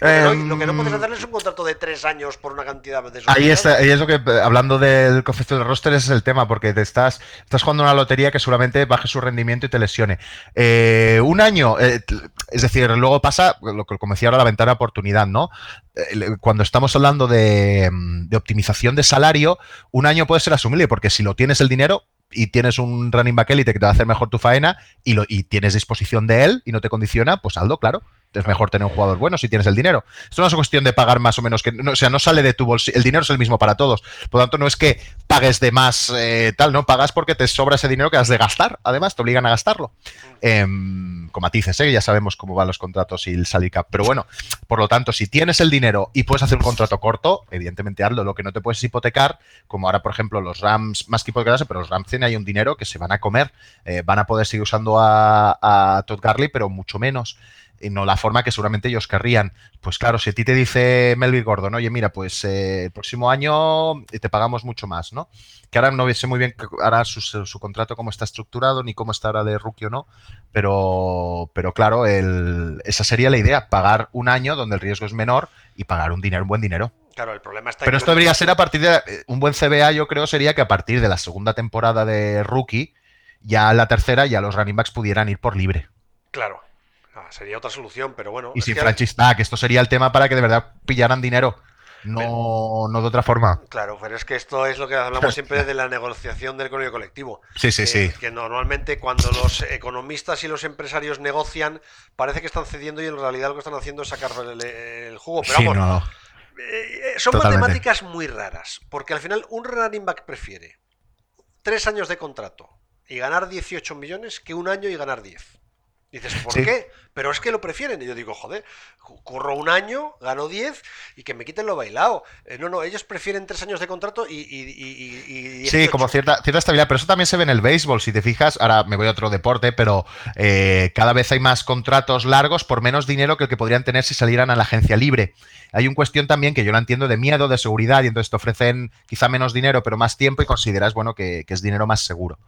lo que no puedes em, hacerle es un contrato de tres años por una cantidad de Ahí está, y es lo que, hablando del concepto del roster, ese es el tema, porque te estás, estás jugando una lotería que seguramente baje su rendimiento y te lesione. Eh, un año, eh, es decir, luego pasa, lo que como decía ahora, la ventana de oportunidad, ¿no? Eh, cuando estamos hablando de, de optimización de salario, un año puede ser asumible, porque si lo tienes el dinero, y tienes un running back elite que te va a hacer mejor tu faena y, lo, y tienes disposición de él y no te condiciona, pues algo claro es mejor tener un jugador bueno si tienes el dinero. Esto no es cuestión de pagar más o menos que. No, o sea, no sale de tu bolsillo. El dinero es el mismo para todos. Por lo tanto, no es que pagues de más eh, tal, ¿no? Pagas porque te sobra ese dinero que has de gastar. Además, te obligan a gastarlo. Em, con matices, ¿eh? Ya sabemos cómo van los contratos y el salary cap. Pero bueno, por lo tanto, si tienes el dinero y puedes hacer un contrato corto, evidentemente hazlo. Lo que no te puedes hipotecar, como ahora, por ejemplo, los Rams, más que hipotecarse, pero los Rams tienen ahí un dinero que se van a comer. Eh, van a poder seguir usando a, a Todd Garley, pero mucho menos y no la forma que seguramente ellos querrían. Pues claro, si a ti te dice Melvin Gordon, oye, mira, pues eh, el próximo año te pagamos mucho más, ¿no? Que ahora no sé muy bien ahora su, su, contrato cómo está estructurado, ni cómo está ahora de rookie o no, pero, pero claro, el, esa sería la idea, pagar un año donde el riesgo es menor y pagar un dinero, un buen dinero. Claro, el problema está Pero esto debería ser a partir de. Eh, un buen CBA, yo creo, sería que a partir de la segunda temporada de rookie, ya la tercera, ya los running backs pudieran ir por libre. Claro, sería otra solución, pero bueno. Y sin que... esto sería el tema para que de verdad pillaran dinero. No, no de otra forma. Claro, pero es que esto es lo que hablamos siempre de la negociación del económico colectivo. Sí, sí, sí. Que normalmente cuando los economistas y los empresarios negocian, parece que están cediendo y en realidad lo que están haciendo es sacar el, jugo. Pero vamos, eh, son matemáticas muy raras, porque al final un running back prefiere tres años de contrato y ganar 18 millones que un año y ganar 10. Dices, ¿por qué? Pero es que lo prefieren. Y yo digo, joder, curro un año, gano 10 y que me quiten lo bailado. Eh, no, no, ellos prefieren tres años de contrato y. y, sí, como cierta, cierta estabilidad. Pero eso también se ve en el béisbol. Si te fijas, ahora me voy a otro deporte, pero eh, cada vez hay más contratos largos por menos dinero que el que podrían tener si salieran a la agencia libre. Hay un cuestión también que yo la entiendo de miedo, de seguridad, y entonces te ofrecen quizá menos dinero, pero más tiempo y consideras, bueno, que, que es dinero más seguro.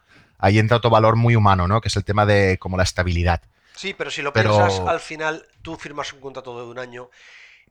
Ahí entra otro valor muy humano, ¿no? Que es el tema de como la estabilidad. Sí, pero si lo piensas, al final tú firmas un contrato de un año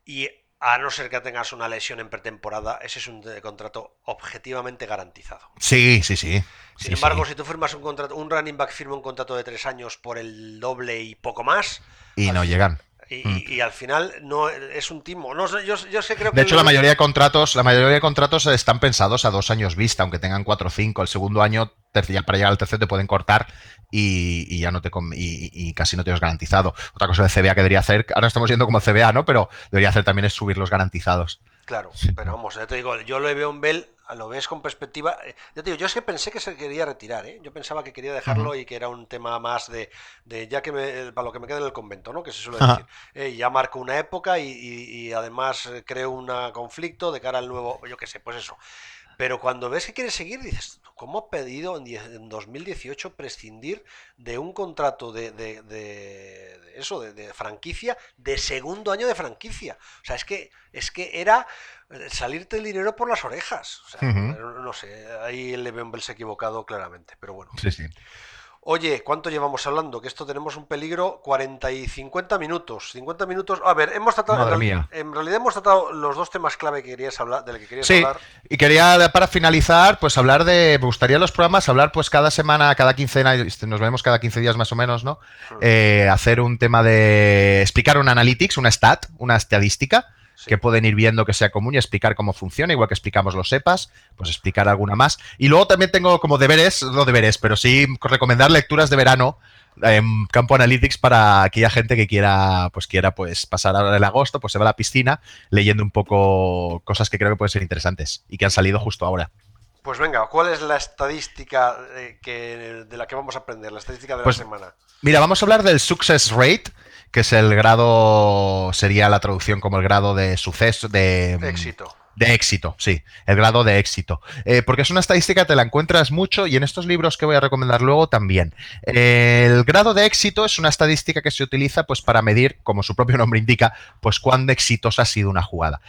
y a no ser que tengas una lesión en pretemporada, ese es un contrato objetivamente garantizado. Sí, sí, sí. Sin embargo, si tú firmas un contrato, un running back firma un contrato de tres años por el doble y poco más. Y no llegan. Mm. Y, al final no es un timo. No, yo, yo sé, creo de hecho, la mayoría de contratos, la mayoría de contratos están pensados a dos años vista, aunque tengan cuatro o cinco. El segundo año, ya para llegar al tercero, te pueden cortar y, ya no te y, casi no te has garantizado. Otra cosa de CBA que debería hacer, ahora estamos yendo como CBA, ¿no? Pero debería hacer también es subir los garantizados. Claro, pero vamos, ya te digo, yo lo veo en Bell lo ves con perspectiva. Eh, yo te digo, yo es que pensé que se quería retirar, ¿eh? Yo pensaba que quería dejarlo y que era un tema más de, de ya que me, para lo que me queda en el convento, ¿no? Que se suele decir. Eh, ya marco una época y, y además creo un conflicto de cara al nuevo, yo qué sé, pues eso. Pero cuando ves que quiere seguir, dices, ¿cómo ha pedido en 2018 prescindir de un contrato de, de, eso, de, franquicia, de segundo año de franquicia? O sea, es que, es que era eh, salirte el dinero por las orejas. O sea, no sé, ahí el Levenbel se ha equivocado claramente, pero bueno. Sí, sí. Oye, ¿cuánto llevamos hablando? Que esto tenemos un peligro 40 y 50 minutos. 50 minutos. A ver, hemos tratado. En, realidad hemos tratado los dos temas clave que querías hablar, del que querías sí, Y quería, para finalizar, pues hablar de. Me gustaría los programas, hablar pues cada semana, cada quincena, nos vemos cada 15 días más o menos, ¿no? Hmm. Eh, hacer un tema de. explicar un analytics, una stat, una estadística que pueden ir viendo que sea común y explicar cómo funciona, igual que explicamos los SEPAs, pues explicar alguna más. Y luego también tengo como deberes, no deberes, pero sí recomendar lecturas de verano en campo analytics para aquella gente que quiera pues quiera pues pasar ahora el agosto pues se va a la piscina leyendo un poco cosas que creo que pueden ser interesantes y que han salido justo ahora pues venga, ¿cuál es la estadística eh, que, de la que vamos a aprender? La estadística de la pues, semana. Mira, vamos a hablar del success rate, que es el grado, sería la traducción como el grado de suceso, de, éxito. De éxito, sí, el grado de éxito. Eh, porque es una estadística, te la encuentras mucho y en estos libros que voy a recomendar luego también. el grado de éxito es una estadística que se utiliza pues para medir, como su propio nombre indica, pues cuán exitosa ha sido una jugada.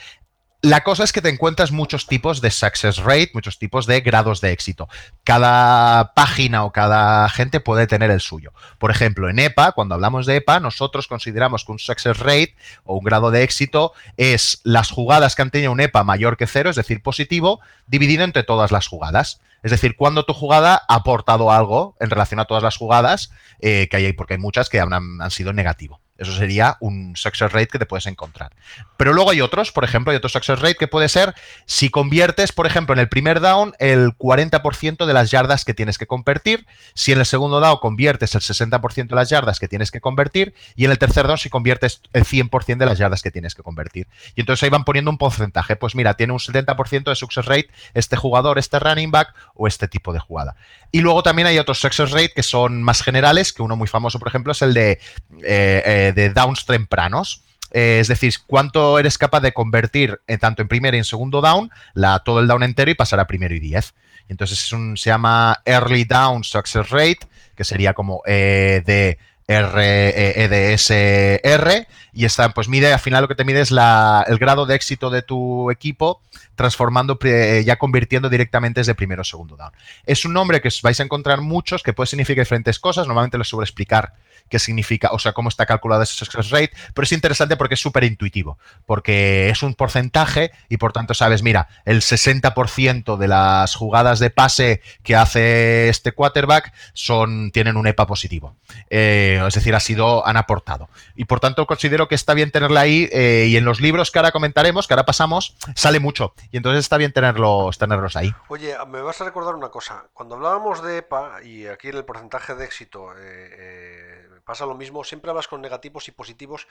La cosa es que te encuentras muchos tipos de success rate, muchos tipos de grados de éxito. Cada página o cada gente puede tener el suyo. Por ejemplo, en EPA, cuando hablamos de EPA, nosotros consideramos que un success rate o un grado de éxito es las jugadas que han tenido un EPA mayor que cero, es decir, positivo, dividido entre todas las jugadas. Es decir, cuando tu jugada ha aportado algo en relación a todas las jugadas eh, que hay, porque hay muchas que han, han sido negativo. Eso sería un success rate que te puedes encontrar. Pero luego hay otros, por ejemplo, hay otro success rate que puede ser si conviertes, por ejemplo, en el primer down el 40% de las yardas que tienes que convertir, si en el segundo down conviertes el 60% de las yardas que tienes que convertir y en el tercer down si conviertes el 100% de las yardas que tienes que convertir. Y entonces ahí van poniendo un porcentaje, pues mira, tiene un 70% de success rate este jugador, este running back o este tipo de jugada. Y luego también hay otros success rate que son más generales, que uno muy famoso, por ejemplo, es el de... Eh, eh, de downs tempranos. Eh, es decir, cuánto eres capaz de convertir en, tanto en primer y en segundo down, la, todo el down entero y pasar a primero y diez. Entonces es un, se llama Early Down Success Rate, que sería como e de R, EDSR, y está, pues mide, al final lo que te mide es la, el grado de éxito de tu equipo, transformando, ya convirtiendo directamente desde primero o segundo down. Es un nombre que vais a encontrar muchos, que puede significar diferentes cosas, normalmente lo suelo explicar qué significa, o sea, cómo está calculado ese success rate, pero es interesante porque es súper intuitivo, porque es un porcentaje y por tanto sabes, mira, el 60% de las jugadas de pase que hace este quarterback son, tienen un EPA positivo. Eh, es decir, ha sido, han aportado. Y por tanto considero que está bien tenerla ahí eh, y en los libros que ahora comentaremos, que ahora pasamos, sale mucho. Y entonces está bien tenerlos, tenerlos ahí. Oye, me vas a recordar una cosa. Cuando hablábamos de EPA y aquí en el porcentaje de éxito, eh, pasa lo mismo, siempre hablas con negativos y positivos.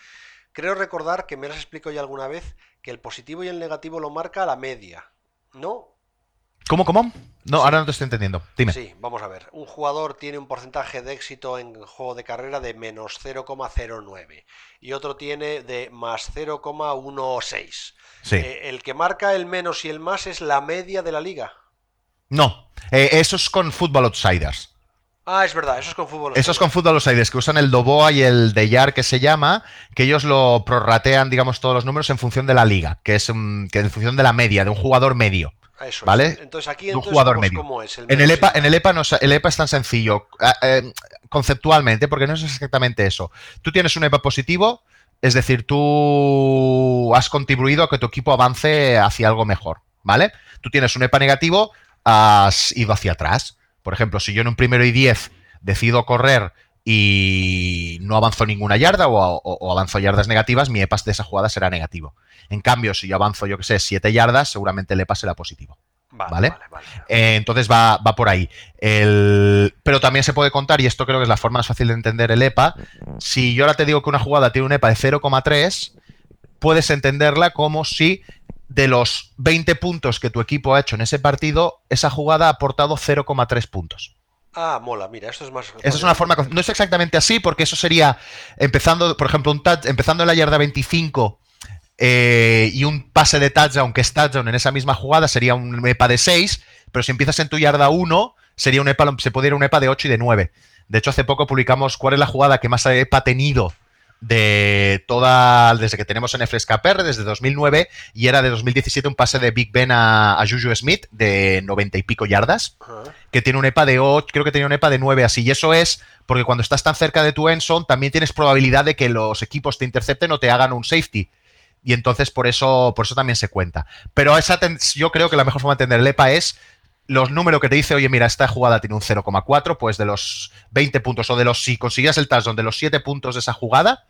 Creo recordar que me has explicado ya alguna vez que el positivo y el negativo lo marca la media, ¿no? ¿Cómo, cómo? No, ahora no te estoy entendiendo. Dime. Sí, vamos a ver. Un jugador tiene un porcentaje de éxito en juego de carrera de menos 0,09 y otro tiene de más 0,16. Sí. Eh, el que marca el menos y el más es la media de la liga. No, eh, eso es con Football Outsiders. Ah, es verdad, eso es con fútbol. Eso es con Football Outsiders, que usan el Doboa y el Deyar que se llama, que ellos lo prorratean, digamos, todos los números en función de la liga, que es que en función de la media, de un jugador medio. Eso ¿Vale? es. Entonces aquí un entonces, jugador ¿cómo, medio. cómo es? El En el, EPA, en el, EPA no, es- el EPA es tan sencillo, ah, eh, conceptualmente, porque no es exactamente eso. Tú tienes un EPA positivo, es decir, tú has contribuido a que tu equipo avance hacia algo mejor, ¿vale? Tú tienes un EPA negativo, has ido hacia atrás. Por ejemplo, si yo en un primero y diez decido correr y no avanzo ninguna yarda o, o- o avanzo yardas negativas, mi EPA de esa jugada será negativo. En cambio, si yo avanzo, yo que sé, siete yardas, seguramente el EPA será positivo. Vale, ¿vale? vale, vale. Eh, entonces va, va por ahí. El- pero también se puede contar, y esto creo que es la forma más fácil de entender el EPA, si yo ahora te digo que una jugada tiene un EPA de 0,3, puedes entenderla como si de los 20 puntos que tu equipo ha hecho en ese partido, esa jugada ha aportado 0,3 puntos. Ah, mola, mira, esto es más. Esa es una forma. No es exactamente así, porque eso sería empezando, por ejemplo, un touch, empezando en la yarda 25 eh, y un pase de touchdown que es touchdown en esa misma jugada sería un EPA de 6, pero si empiezas en tu yarda 1, sería un EPA, se podría ir un EPA de 8 y de 9. De hecho, hace poco publicamos cuál es la jugada que más EPA ha tenido de toda, desde que tenemos NFL KPR, desde 2009, y era de 2017 un pase de Big Ben a, a Juju Smith de 90 y pico yardas que tiene un EPA de 8, creo que tenía un EPA de 9 así. Y eso es porque cuando estás tan cerca de tu endzone, también tienes probabilidad de que los equipos te intercepten o te hagan un safety. Y entonces por eso, por eso también se cuenta. Pero esa yo creo que la mejor forma de entender el EPA es los números que te dice, oye, mira, esta jugada tiene un 0,4, pues de los 20 puntos o de los, si consiguieras el touchdown de los 7 puntos de esa jugada,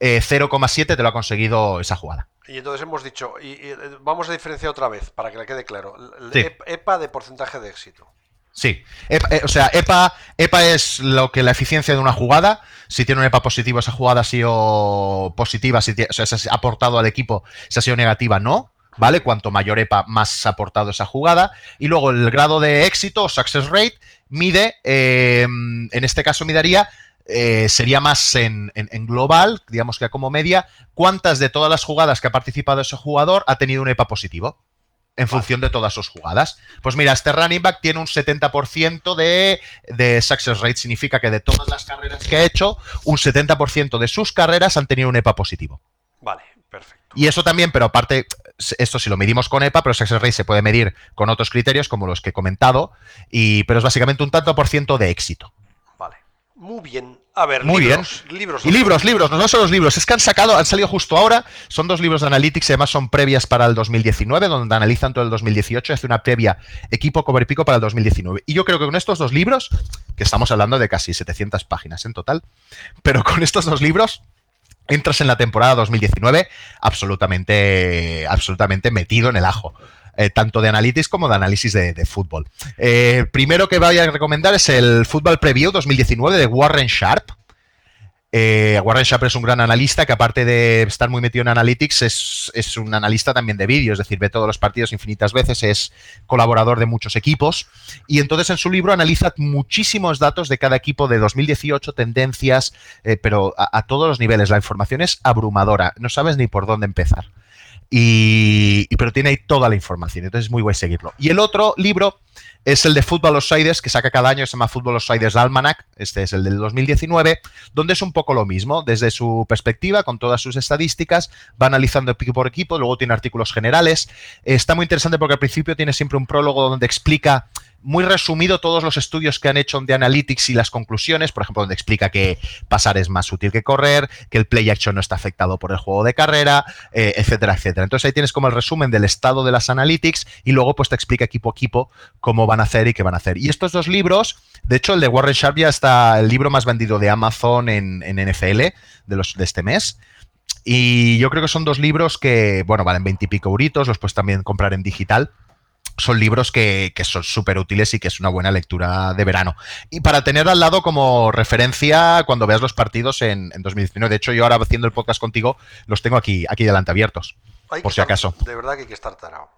eh, 0,7 te lo ha conseguido esa jugada. Y entonces hemos dicho, y, y, eh, vamos a diferenciar otra vez, para que le quede claro. Sí. ep- EPA de porcentaje de éxito. Sí, EPA- eh, o sea, EPA, EPA es lo que la eficiencia de una jugada. Si tiene un EPA positivo, esa jugada ha sido positiva, si tie- o sea, se ha aportado al equipo, si ha sido negativa, no. ¿Vale? Cuanto mayor EPA, más ha aportado esa jugada. Y luego el grado de éxito o success rate mide, eh, en este caso midaría, eh, sería más en, en- en global, digamos que como media, cuántas de todas las jugadas que ha participado ese jugador ha tenido un EPA positivo en función de todas sus jugadas. Pues mira, este running back tiene un 70% de, de success rate. Significa que de todas las carreras que ha hecho, un 70% de sus carreras han tenido un EPA positivo. Vale, perfecto. Y eso también, pero aparte, esto si lo medimos con EPA, pero success rate se puede medir con otros criterios como los que he comentado, y, pero es básicamente un tanto por ciento de éxito. Muy bien. A ver, Muy libros. Libros. Y libros, libros, no son los libros, es que han sacado, han salido justo ahora, son dos libros de Analytics, y además son previas para el 2019, donde analizan todo el 2018 y hace una previa equipo cover pico para el 2019. Y yo creo que con estos dos libros, que estamos hablando de casi 700 páginas en total, pero con estos dos libros entras en la temporada 2019 absolutamente, absolutamente metido en el ajo. Eh, tanto de Analytics como de análisis de, fútbol. Eh, primero que voy a recomendar es el Football Preview 2019 de Warren Sharp. Eh, Warren Sharp es un gran analista que aparte de estar muy metido en Analytics es, es un analista también de vídeo, es decir, ve todos los partidos infinitas veces, es colaborador de muchos equipos y entonces en su libro analiza muchísimos datos de cada equipo de 2018, tendencias, pero a todos los niveles. La información es abrumadora, no sabes ni por dónde empezar. Y, pero tiene ahí toda la información, entonces es muy guay seguirlo. Y el otro libro es el de Football Outsiders, que saca cada año, se llama Football Outsiders Almanac, este es el del 2019, donde es un poco lo mismo, desde su perspectiva, con todas sus estadísticas, va analizando equipo por equipo, luego tiene artículos generales. Está muy interesante porque al principio tiene siempre un prólogo donde explica muy resumido todos los estudios que han hecho de Analytics y las conclusiones, por ejemplo, donde explica que pasar es más útil que correr, que el play action no está afectado por el juego de carrera, eh, etcétera, etcétera. Entonces ahí tienes como el resumen del estado de las Analytics y luego pues te explica equipo a equipo cómo van a hacer y qué van a hacer. Y estos dos libros, de hecho el de Warren Sharp ya está el libro más vendido de Amazon en, en NFL de, los, de este mes. Y yo creo que son dos libros que, bueno, valen 20 y pico euritos, los puedes también comprar en digital son libros que, que son súper útiles y que es una buena lectura de verano. Y para tener al lado como referencia cuando veas los partidos en, en 2019. De hecho, yo ahora haciendo el podcast contigo, los tengo aquí, aquí delante abiertos. Hay por si estar- acaso. De verdad que hay que estar tarado.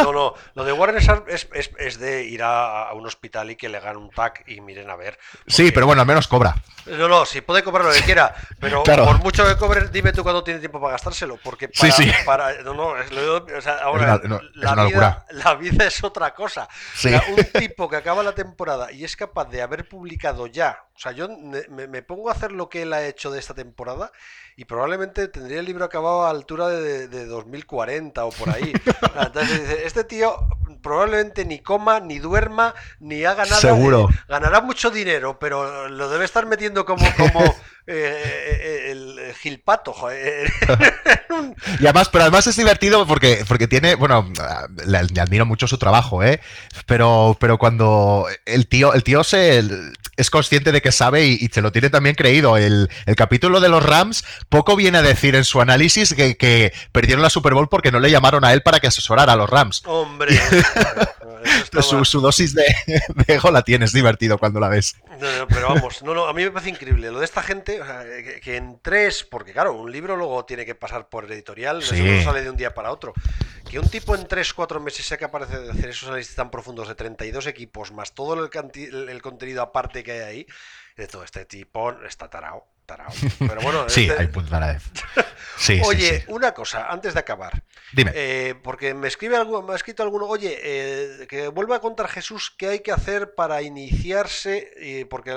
no, no, lo de Warren es, es, de ir a, un hospital y que le hagan un tag y miren a ver. Sí, pero bueno, al menos cobra. No, no, si puede cobrar lo que quiera, pero por mucho que cobre, dime tú cuándo tiene tiempo para gastárselo, porque para, sí, sí. para no, no, es, o sea, ahora la, vida, la, vida, es otra cosa. un tipo que acaba la temporada y es capaz de haber publicado ya, o sea, yo me, me pongo a hacer lo que él ha hecho de esta temporada y probablemente tendría el libro acabado a altura de, de 2040 o por ahí. Entonces dice, este tío probablemente ni coma, ni duerma, ni haga nada. Seguro. ganará mucho dinero, pero lo debe estar metiendo como, como eh, eh, el Gilpato, joder. y además, pero además es divertido porque, porque tiene, bueno, le, admiro mucho su trabajo, ¿eh? Pero, pero cuando el tío, el tío se es consciente de que sabe y, se lo tiene también creído. El, capítulo de los Rams poco viene a decir en su análisis que, que, perdieron la Super Bowl porque no le llamaron a él para que asesorara a los Rams. Hombre. su, dosis de, ego la tienes divertido cuando la ves. No, pero vamos, no, no, a mí me parece increíble. Lo de esta gente, que, en tres, porque claro, un libro luego tiene que pasar por el editorial, eso no sale de un día para otro. Que un tipo en tres, cuatro meses sea capaz de hacer esos análisis tan profundos de 32 equipos, más todo el, el contenido aparte que hay ahí, de todo este tipo, está tarao. Pero bueno, sí, este hay puntos sí, Oye, una cosa, antes de acabar. Dime. Eh, porque me escribe algo, me ha escrito alguno, oye, eh, que vuelva a contar Jesús qué hay que hacer para iniciarse, porque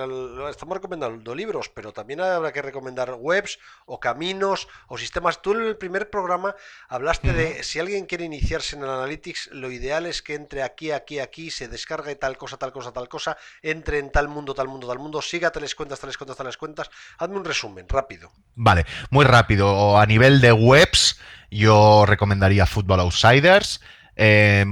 estamos recomendando libros, pero también habrá que recomendar webs o caminos o sistemas. Tú en el primer programa hablaste de si alguien quiere iniciarse en el Analytics, lo ideal es que entre aquí, aquí, aquí, se descargue tal cosa, tal cosa, tal cosa, entre en tal mundo, tal mundo, tal mundo, siga tales cuentas, tales cuentas, tales cuentas. Hazme un resumen, rápido. Vale, muy rápido. A nivel de webs, yo recomendaría Football Outsiders. Eh,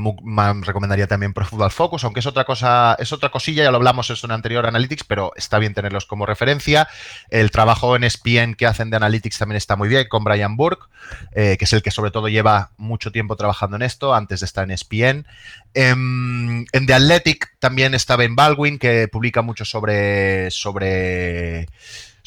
recomendaría también Pro Football Focus, aunque es otra cosa, es otra cosilla, ya lo hablamos en anterior Analytics, pero está bien tenerlos como referencia. El trabajo en SPN que hacen de Analytics también está muy bien, con Brian Burke, eh, que es el que sobre todo lleva mucho tiempo trabajando en esto, antes de estar en SPN. Em, en The Athletic también está Ben Baldwin, que publica mucho sobre, sobre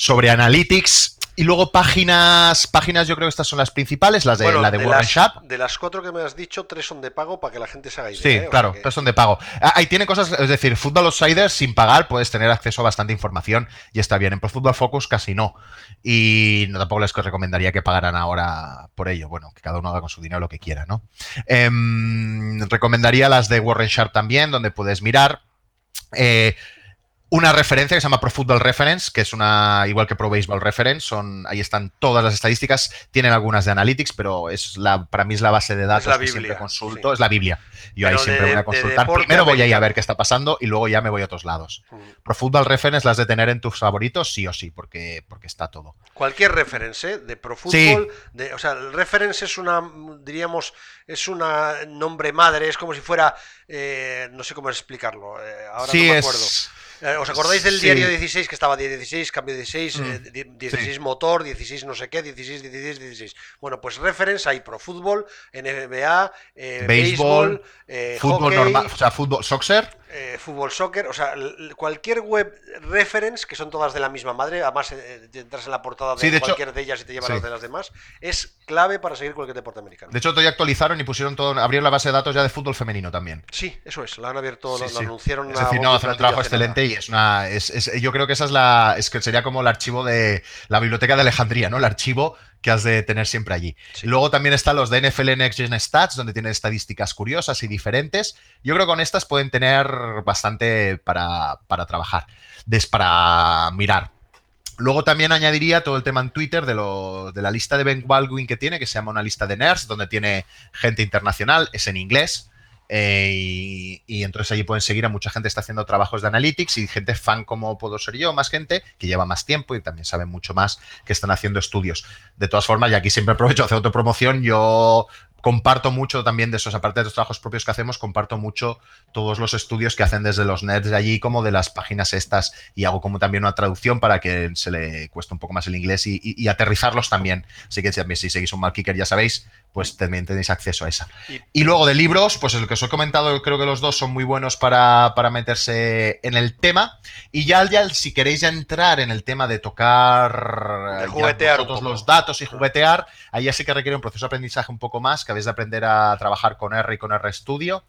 sobre Analytics. Y luego páginas, páginas yo creo que estas son las principales, las de la de. De las cuatro que me has dicho, tres son de pago para que la gente se haga idea. Sí, ¿eh? claro, tres son de pago. Ah, ahí tiene cosas, es decir, Football Outsiders sin pagar puedes tener acceso a bastante información y está bien. En Pro Football Focus casi no. Y no, tampoco les recomendaría que pagaran ahora por ello. Bueno, que cada uno haga con su dinero lo que quiera, ¿no? Em, recomendaría las de Warren Sharp también, donde puedes mirar. Eh, una referencia que se llama Pro Football Reference, que es una, igual que Pro Baseball Reference, son, ahí están todas las estadísticas, tienen algunas de Analytics, pero es la, para mí es la base de datos que siempre consulto, es la Biblia. Yo ahí siempre voy a consultar. Primero voy a ir a ver qué está pasando y luego ya me voy a otros lados. Mm. Pro Football Reference las de tener en tus favoritos, sí o sí, porque, porque está todo. Cualquier reference, ¿eh? de Pro Football, de, o sea, el reference es una, diríamos, es una nombre madre, es como si fuera, eh, no sé cómo explicarlo, eh, ahora no me acuerdo. Eh, ¿Os acordáis del diario 16 que estaba 16, cambio 16, 16 mm. motor, 16 no sé qué, 16, 16, 16? Bueno, pues reference hay pro fútbol, NBA, eh, béisbol, eh, fútbol normal, o sea, fútbol, soccer. Eh, fútbol, soccer, o sea, cualquier web reference, que son todas de la misma madre, además eh, entras en la portada de, cualquier de ellas y te llevan las de las demás, es clave para seguir cualquier deporte americano. De hecho, hoy actualizaron y pusieron todo, abrieron la base de datos ya de fútbol femenino también. Sí, eso es, la han abierto, lo, anunciaron. Es decir, no, hacen un trabajo excelente y es una, yo creo que esa es la, es que sería como el archivo de la biblioteca de Alejandría, ¿no? El archivo que has de tener siempre allí. Luego también están los de NFL Next Gen Stats, donde tienen estadísticas curiosas y diferentes. Yo creo que con estas pueden tener bastante para, trabajar, des, para mirar. Luego también añadiría todo el tema en Twitter de, lo, de la lista de Ben Baldwin que tiene, que se llama una lista de nerds, donde tiene gente internacional, es en inglés. Eh, y, entonces allí pueden seguir a mucha gente que está haciendo trabajos de analytics y gente fan como puedo ser yo, más gente que lleva más tiempo y también sabe mucho más que están haciendo estudios. De todas formas, y aquí siempre aprovecho a hacer autopromoción, yo comparto mucho también de esos, aparte de los trabajos propios que hacemos, comparto mucho todos los estudios que hacen desde los nets de allí como de las páginas estas y hago como también una traducción para que se le cueste un poco más el inglés y, aterrizarlos también. Así que si, si seguís un mal kicker ya sabéis, pues también tenéis acceso a esa. Y, luego de libros, pues el que os he comentado, creo que los dos son muy buenos para, meterse en el tema. Y ya, ya, si queréis entrar en el tema de tocar de juguetear todos los datos y juguetear, ahí ya sí que requiere un proceso de aprendizaje un poco más, que habéis de aprender a trabajar con R y con RStudio.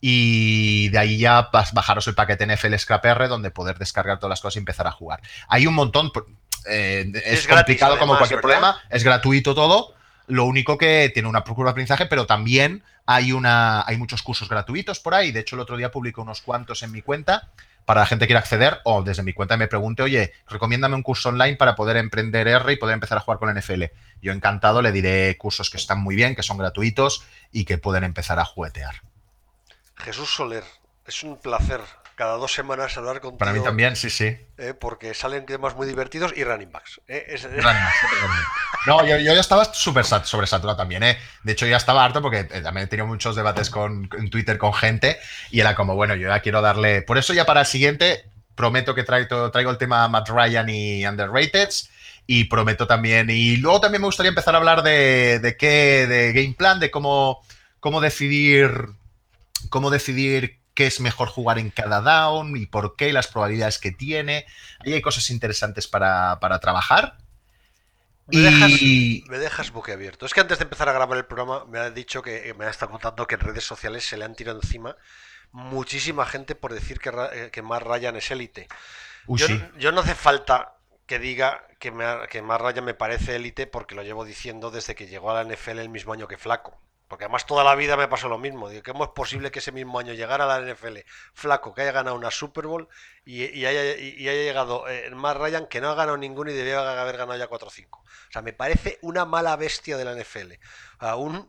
Y de ahí ya bajaros el paquete NFL Scrap R, donde poder descargar todas las cosas y empezar a jugar. Hay un montón, eh, es, complicado como cualquier problema, es gratuito todo. Lo único que tiene una curva de aprendizaje, pero también hay, una, hay muchos cursos gratuitos por ahí. De hecho, el otro día publico unos cuantos en mi cuenta para la gente que quiera acceder o desde mi cuenta me pregunte, oye, recomiéndame un curso online para poder emprender R y poder empezar a jugar con la NFL. Yo encantado le diré cursos que están muy bien, que son gratuitos y que pueden empezar a juguetear. Jesús Soler, es un placer cada dos semanas hablar contigo. Para mí también, sí, sí. Eh, porque salen temas muy divertidos y running backs. Eh, no, yo, ya estaba súper sobresaturado también. Eh. De hecho, ya estaba harto porque también he tenido muchos debates con, en Twitter con gente y era como, bueno, yo ya quiero darle... Por eso ya para el siguiente prometo que traigo, traigo el tema Matt Ryan y Underrated y prometo también... Y luego también me gustaría empezar a hablar de, de qué, de game plan, de cómo, cómo decidir cómo decidir qué es mejor jugar en cada down y por qué, las probabilidades que tiene. Ahí hay cosas interesantes para, trabajar. Me, dejas, me dejas boquiabierto. Es que antes de empezar a grabar el programa me ha dicho que me ha estado contando que en redes sociales se le han tirado encima muchísima gente por decir que, eh, que Mar Ryan es élite. Yo, no hace falta que diga que, me, que Mar Ryan me parece élite porque lo llevo diciendo desde que llegó a la NFL el mismo año que Flaco. Porque además toda la vida me pasó lo mismo. Digo, ¿cómo es posible que ese mismo año llegara a la NFL flaco, que haya ganado una Super Bowl y, haya, llegado el eh, más Ryan que no ha ganado ninguno y debía haber ganado ya 4 o 5? O sea, me parece una mala bestia de la NFL. Aún,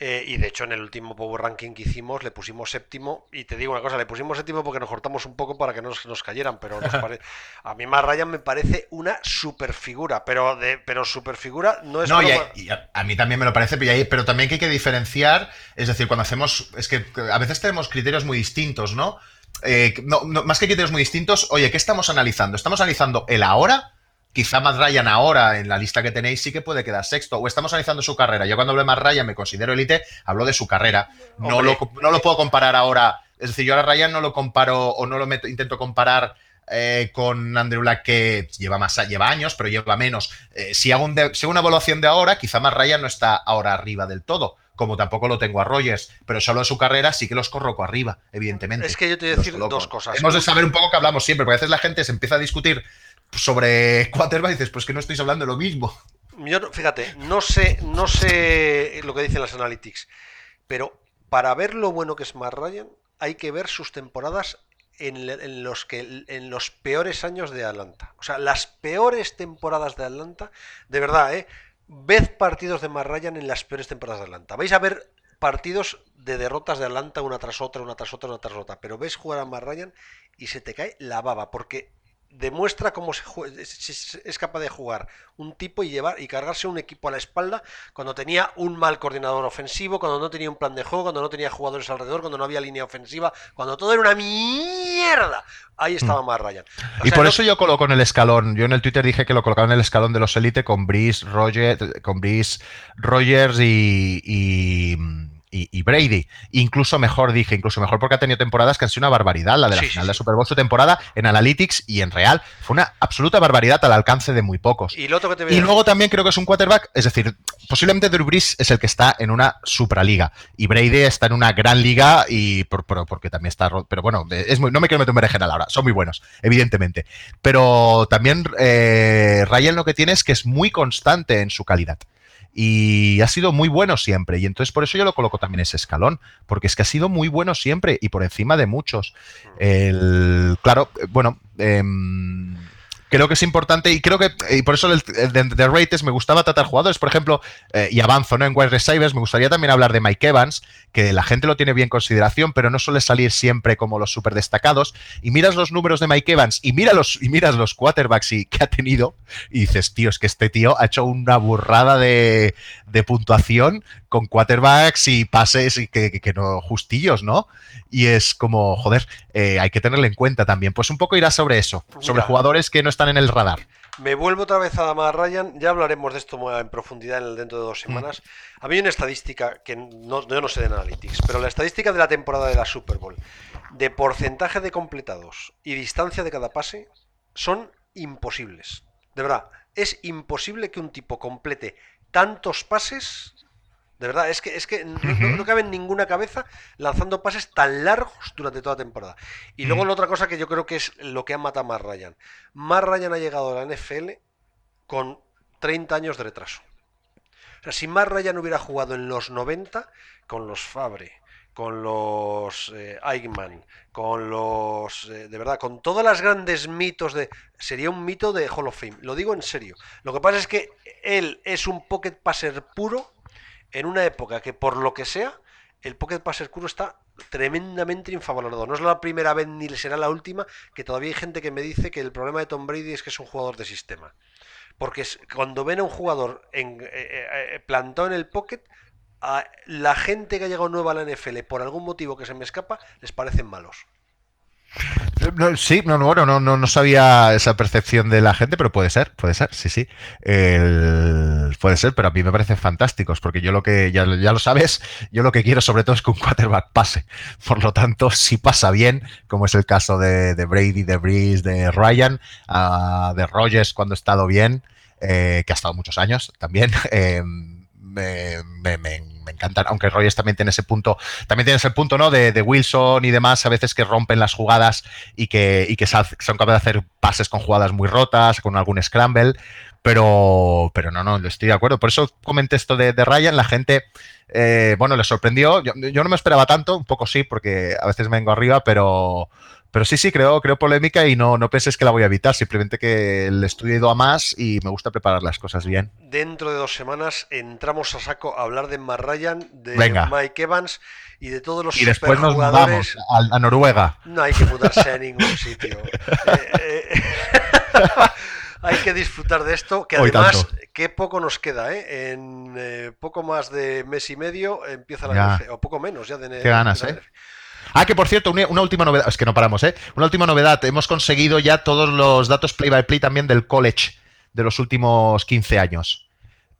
eh, y de hecho en el último Power Ranking que hicimos le pusimos séptimo. Y te digo una cosa, le pusimos séptimo porque nos cortamos un poco para que no nos, cayeran. Pero a mí más Ryan me parece una super figura. Pero, de, pero super figura no es... No, y a, mí también me lo parece, pero también que hay que diferenciar. Es decir, cuando hacemos... Es que a veces tenemos criterios muy distintos, ¿no? Eh, no, más que criterios muy distintos, oye, ¿qué estamos analizando? ¿Estamos analizando el ahora? Quizá Matt Ryan ahora, en la lista que tenéis, sí que puede quedar sexto. O estamos analizando su carrera. Yo cuando hablo de Matt Ryan me considero élite, hablo de su carrera. No lo, no lo, puedo comparar ahora. Es decir, yo a Ryan no lo comparo o no lo intento comparar eh, con Andrew Luck que lleva más lleva años, pero lleva menos. Eh, si, hago una evaluación de ahora, quizá Matt Ryan no está ahora arriba del todo como tampoco lo tengo a Rogers, pero solo de su carrera sí que los corroco arriba, evidentemente. Es que yo te voy a decir dos cosas. Hemos de saber un poco que hablamos siempre, porque a veces la gente se empieza a discutir sobre quarterback y dices, pues que no estáis hablando de lo mismo. Yo, fíjate, no sé, no sé lo que dicen las analytics, pero para ver lo bueno que es Matt Ryan, hay que ver sus temporadas en, los que en los peores años de Atlanta. O sea, las peores temporadas de Atlanta, de verdad, ¿eh? Ved partidos de Matt en las peores temporadas de Atlanta. Vais a ver partidos de derrotas de Atlanta una tras otra, una tras otra, una tras otra. Pero ves jugar a Matt y se te cae la baba, porque demuestra cómo se es capaz de jugar un tipo y llevar y cargarse un equipo a la espalda cuando tenía un mal coordinador ofensivo, cuando no tenía un plan de juego, cuando no tenía jugadores alrededor, cuando no había línea ofensiva, cuando todo era una mierda. Ahí estaba mm. más Ryan. y por eso yo coloco en el escalón, yo en el Twitter dije que lo colocaba en el escalón de los Elite con Brice, Roger, con Brice, Rogers y y, Brady. Incluso mejor, dije, incluso mejor porque ha tenido temporadas que han sido una barbaridad. La de la final de Super Bowl, su temporada en Analytics y en Real fue una absoluta barbaridad al alcance de muy pocos. Y, luego también creo que es un quarterback, es decir, posiblemente Drew Brees es el que está en una supraliga y Brady está en una gran liga y por, porque también está. Pero bueno, es muy, no me quiero meter un general ahora, son muy buenos, evidentemente. Pero también eh, Ryan lo que tiene es que es muy constante en su calidad y ha sido muy bueno siempre. Y entonces por eso yo lo coloco también ese escalón, porque es que ha sido muy bueno siempre y por encima de muchos. El, claro, eh, bueno, em, creo que es importante y creo que, y por eso el, de, Rates me gustaba tratar jugadores, por ejemplo, eh, y avanzo ¿no? en wide receivers, me gustaría también hablar de Mike Evans, que la gente lo tiene bien en consideración, pero no suele salir siempre como los super destacados. Y miras los números de Mike Evans y, mira los, y miras los quarterbacks y, que ha tenido y dices, tío, es que este tío ha hecho una burrada de, de puntuación con quarterbacks y pases y que, que, no justillos, ¿no? Y es como, joder, eh, hay que tenerlo en cuenta también. Pues un poco irá sobre eso, sobre jugadores que no están en el radar. Me vuelvo otra vez a Damar Ryan, ya hablaremos de esto en profundidad en el dentro de dos mm. semanas. A mí hay una estadística que no, yo no sé de Analytics, pero la estadística de la temporada de la Super Bowl, de porcentaje de completados y distancia de cada pase, son imposibles. De verdad, es imposible que un tipo complete tantos pases De verdad, es que, es que no, cabe en ninguna cabeza lanzando pases tan largos durante toda la temporada. Y luego la otra cosa que yo creo que es lo que ha matado a Matt Ryan. Matt Ryan ha llegado a la NFL con 30 años de retraso. O sea, si Matt Ryan hubiera jugado en los 90 con los Fabre, con los eh, Eichmann, con los. Eh, de verdad, con todas las grandes mitos de. Sería un mito de Hall of Fame. Lo digo en serio. Lo que pasa es que él es un pocket passer puro en una época que, por lo que sea, el pocket passer puro está tremendamente infravalorado. No es la primera vez ni será la última que todavía hay gente que me dice que el problema de Tom Brady es que es un jugador de sistema. Porque cuando ven a un jugador en, eh, plantado en el pocket, a la gente que ha llegado nueva a la NFL por algún motivo que se me escapa, les parecen malos. Sí, no, no, no, no, no sabía esa percepción de la gente, pero puede ser, puede ser, sí, sí. puede ser, pero a mí me parecen fantásticos, porque yo lo que, ya, lo sabes, yo lo que quiero sobre todo es que un quarterback pase. Por lo tanto, si pasa bien, como es el caso de, Brady, de Breeze, de Ryan, uh, de Rogers cuando ha estado bien, eh, que ha estado muchos años también, eh, me, me, me, encantan, aunque Rogers también tiene ese punto, también tiene ese punto, ¿no? De, Wilson y demás, a veces que rompen las jugadas y que, y que son capaces de hacer pases con jugadas muy rotas, con algún scramble, pero, pero no, no, estoy de acuerdo. Por eso comenté esto de, Ryan, la gente, eh, bueno, le sorprendió, yo, yo, no me esperaba tanto, un poco sí, porque a veces me vengo arriba, pero pero sí, sí, creo, creo polémica y no, no penses que la voy a evitar, simplemente que el estudio ha ido a más y me gusta preparar las cosas bien. Dentro de dos semanas entramos a saco a hablar de Matt Ryan, de Mike Evans y de todos los Y después nos mudamos a, Noruega. No hay que mudarse a ningún sitio. Eh, eh, hay que disfrutar de esto, que además, qué poco nos queda, ¿eh? En eh, poco más de mes y medio empieza la o poco menos ya de Qué ganas, ¿eh? Ah, que por cierto, una, última novedad, es que no paramos, ¿eh? Una última novedad, hemos conseguido ya todos los datos play by play también del college de los últimos 15 años.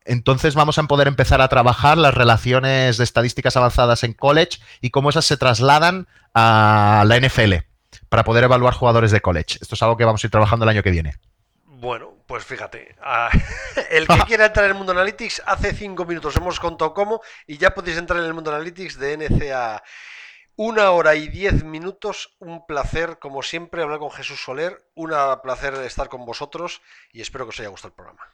Entonces vamos a poder empezar a trabajar las relaciones de estadísticas avanzadas en college y cómo esas se trasladan a la NFL para poder evaluar jugadores de college. Esto es algo que vamos a ir trabajando el año que viene. Bueno, pues fíjate, el que quiera entrar en el mundo analytics, hace cinco minutos hemos contado cómo y ya podéis entrar en el mundo analytics de NCA. Una hora y diez minutos, un placer, como siempre, hablar con Jesús Soler, un placer estar con vosotros y espero que os haya gustado el programa.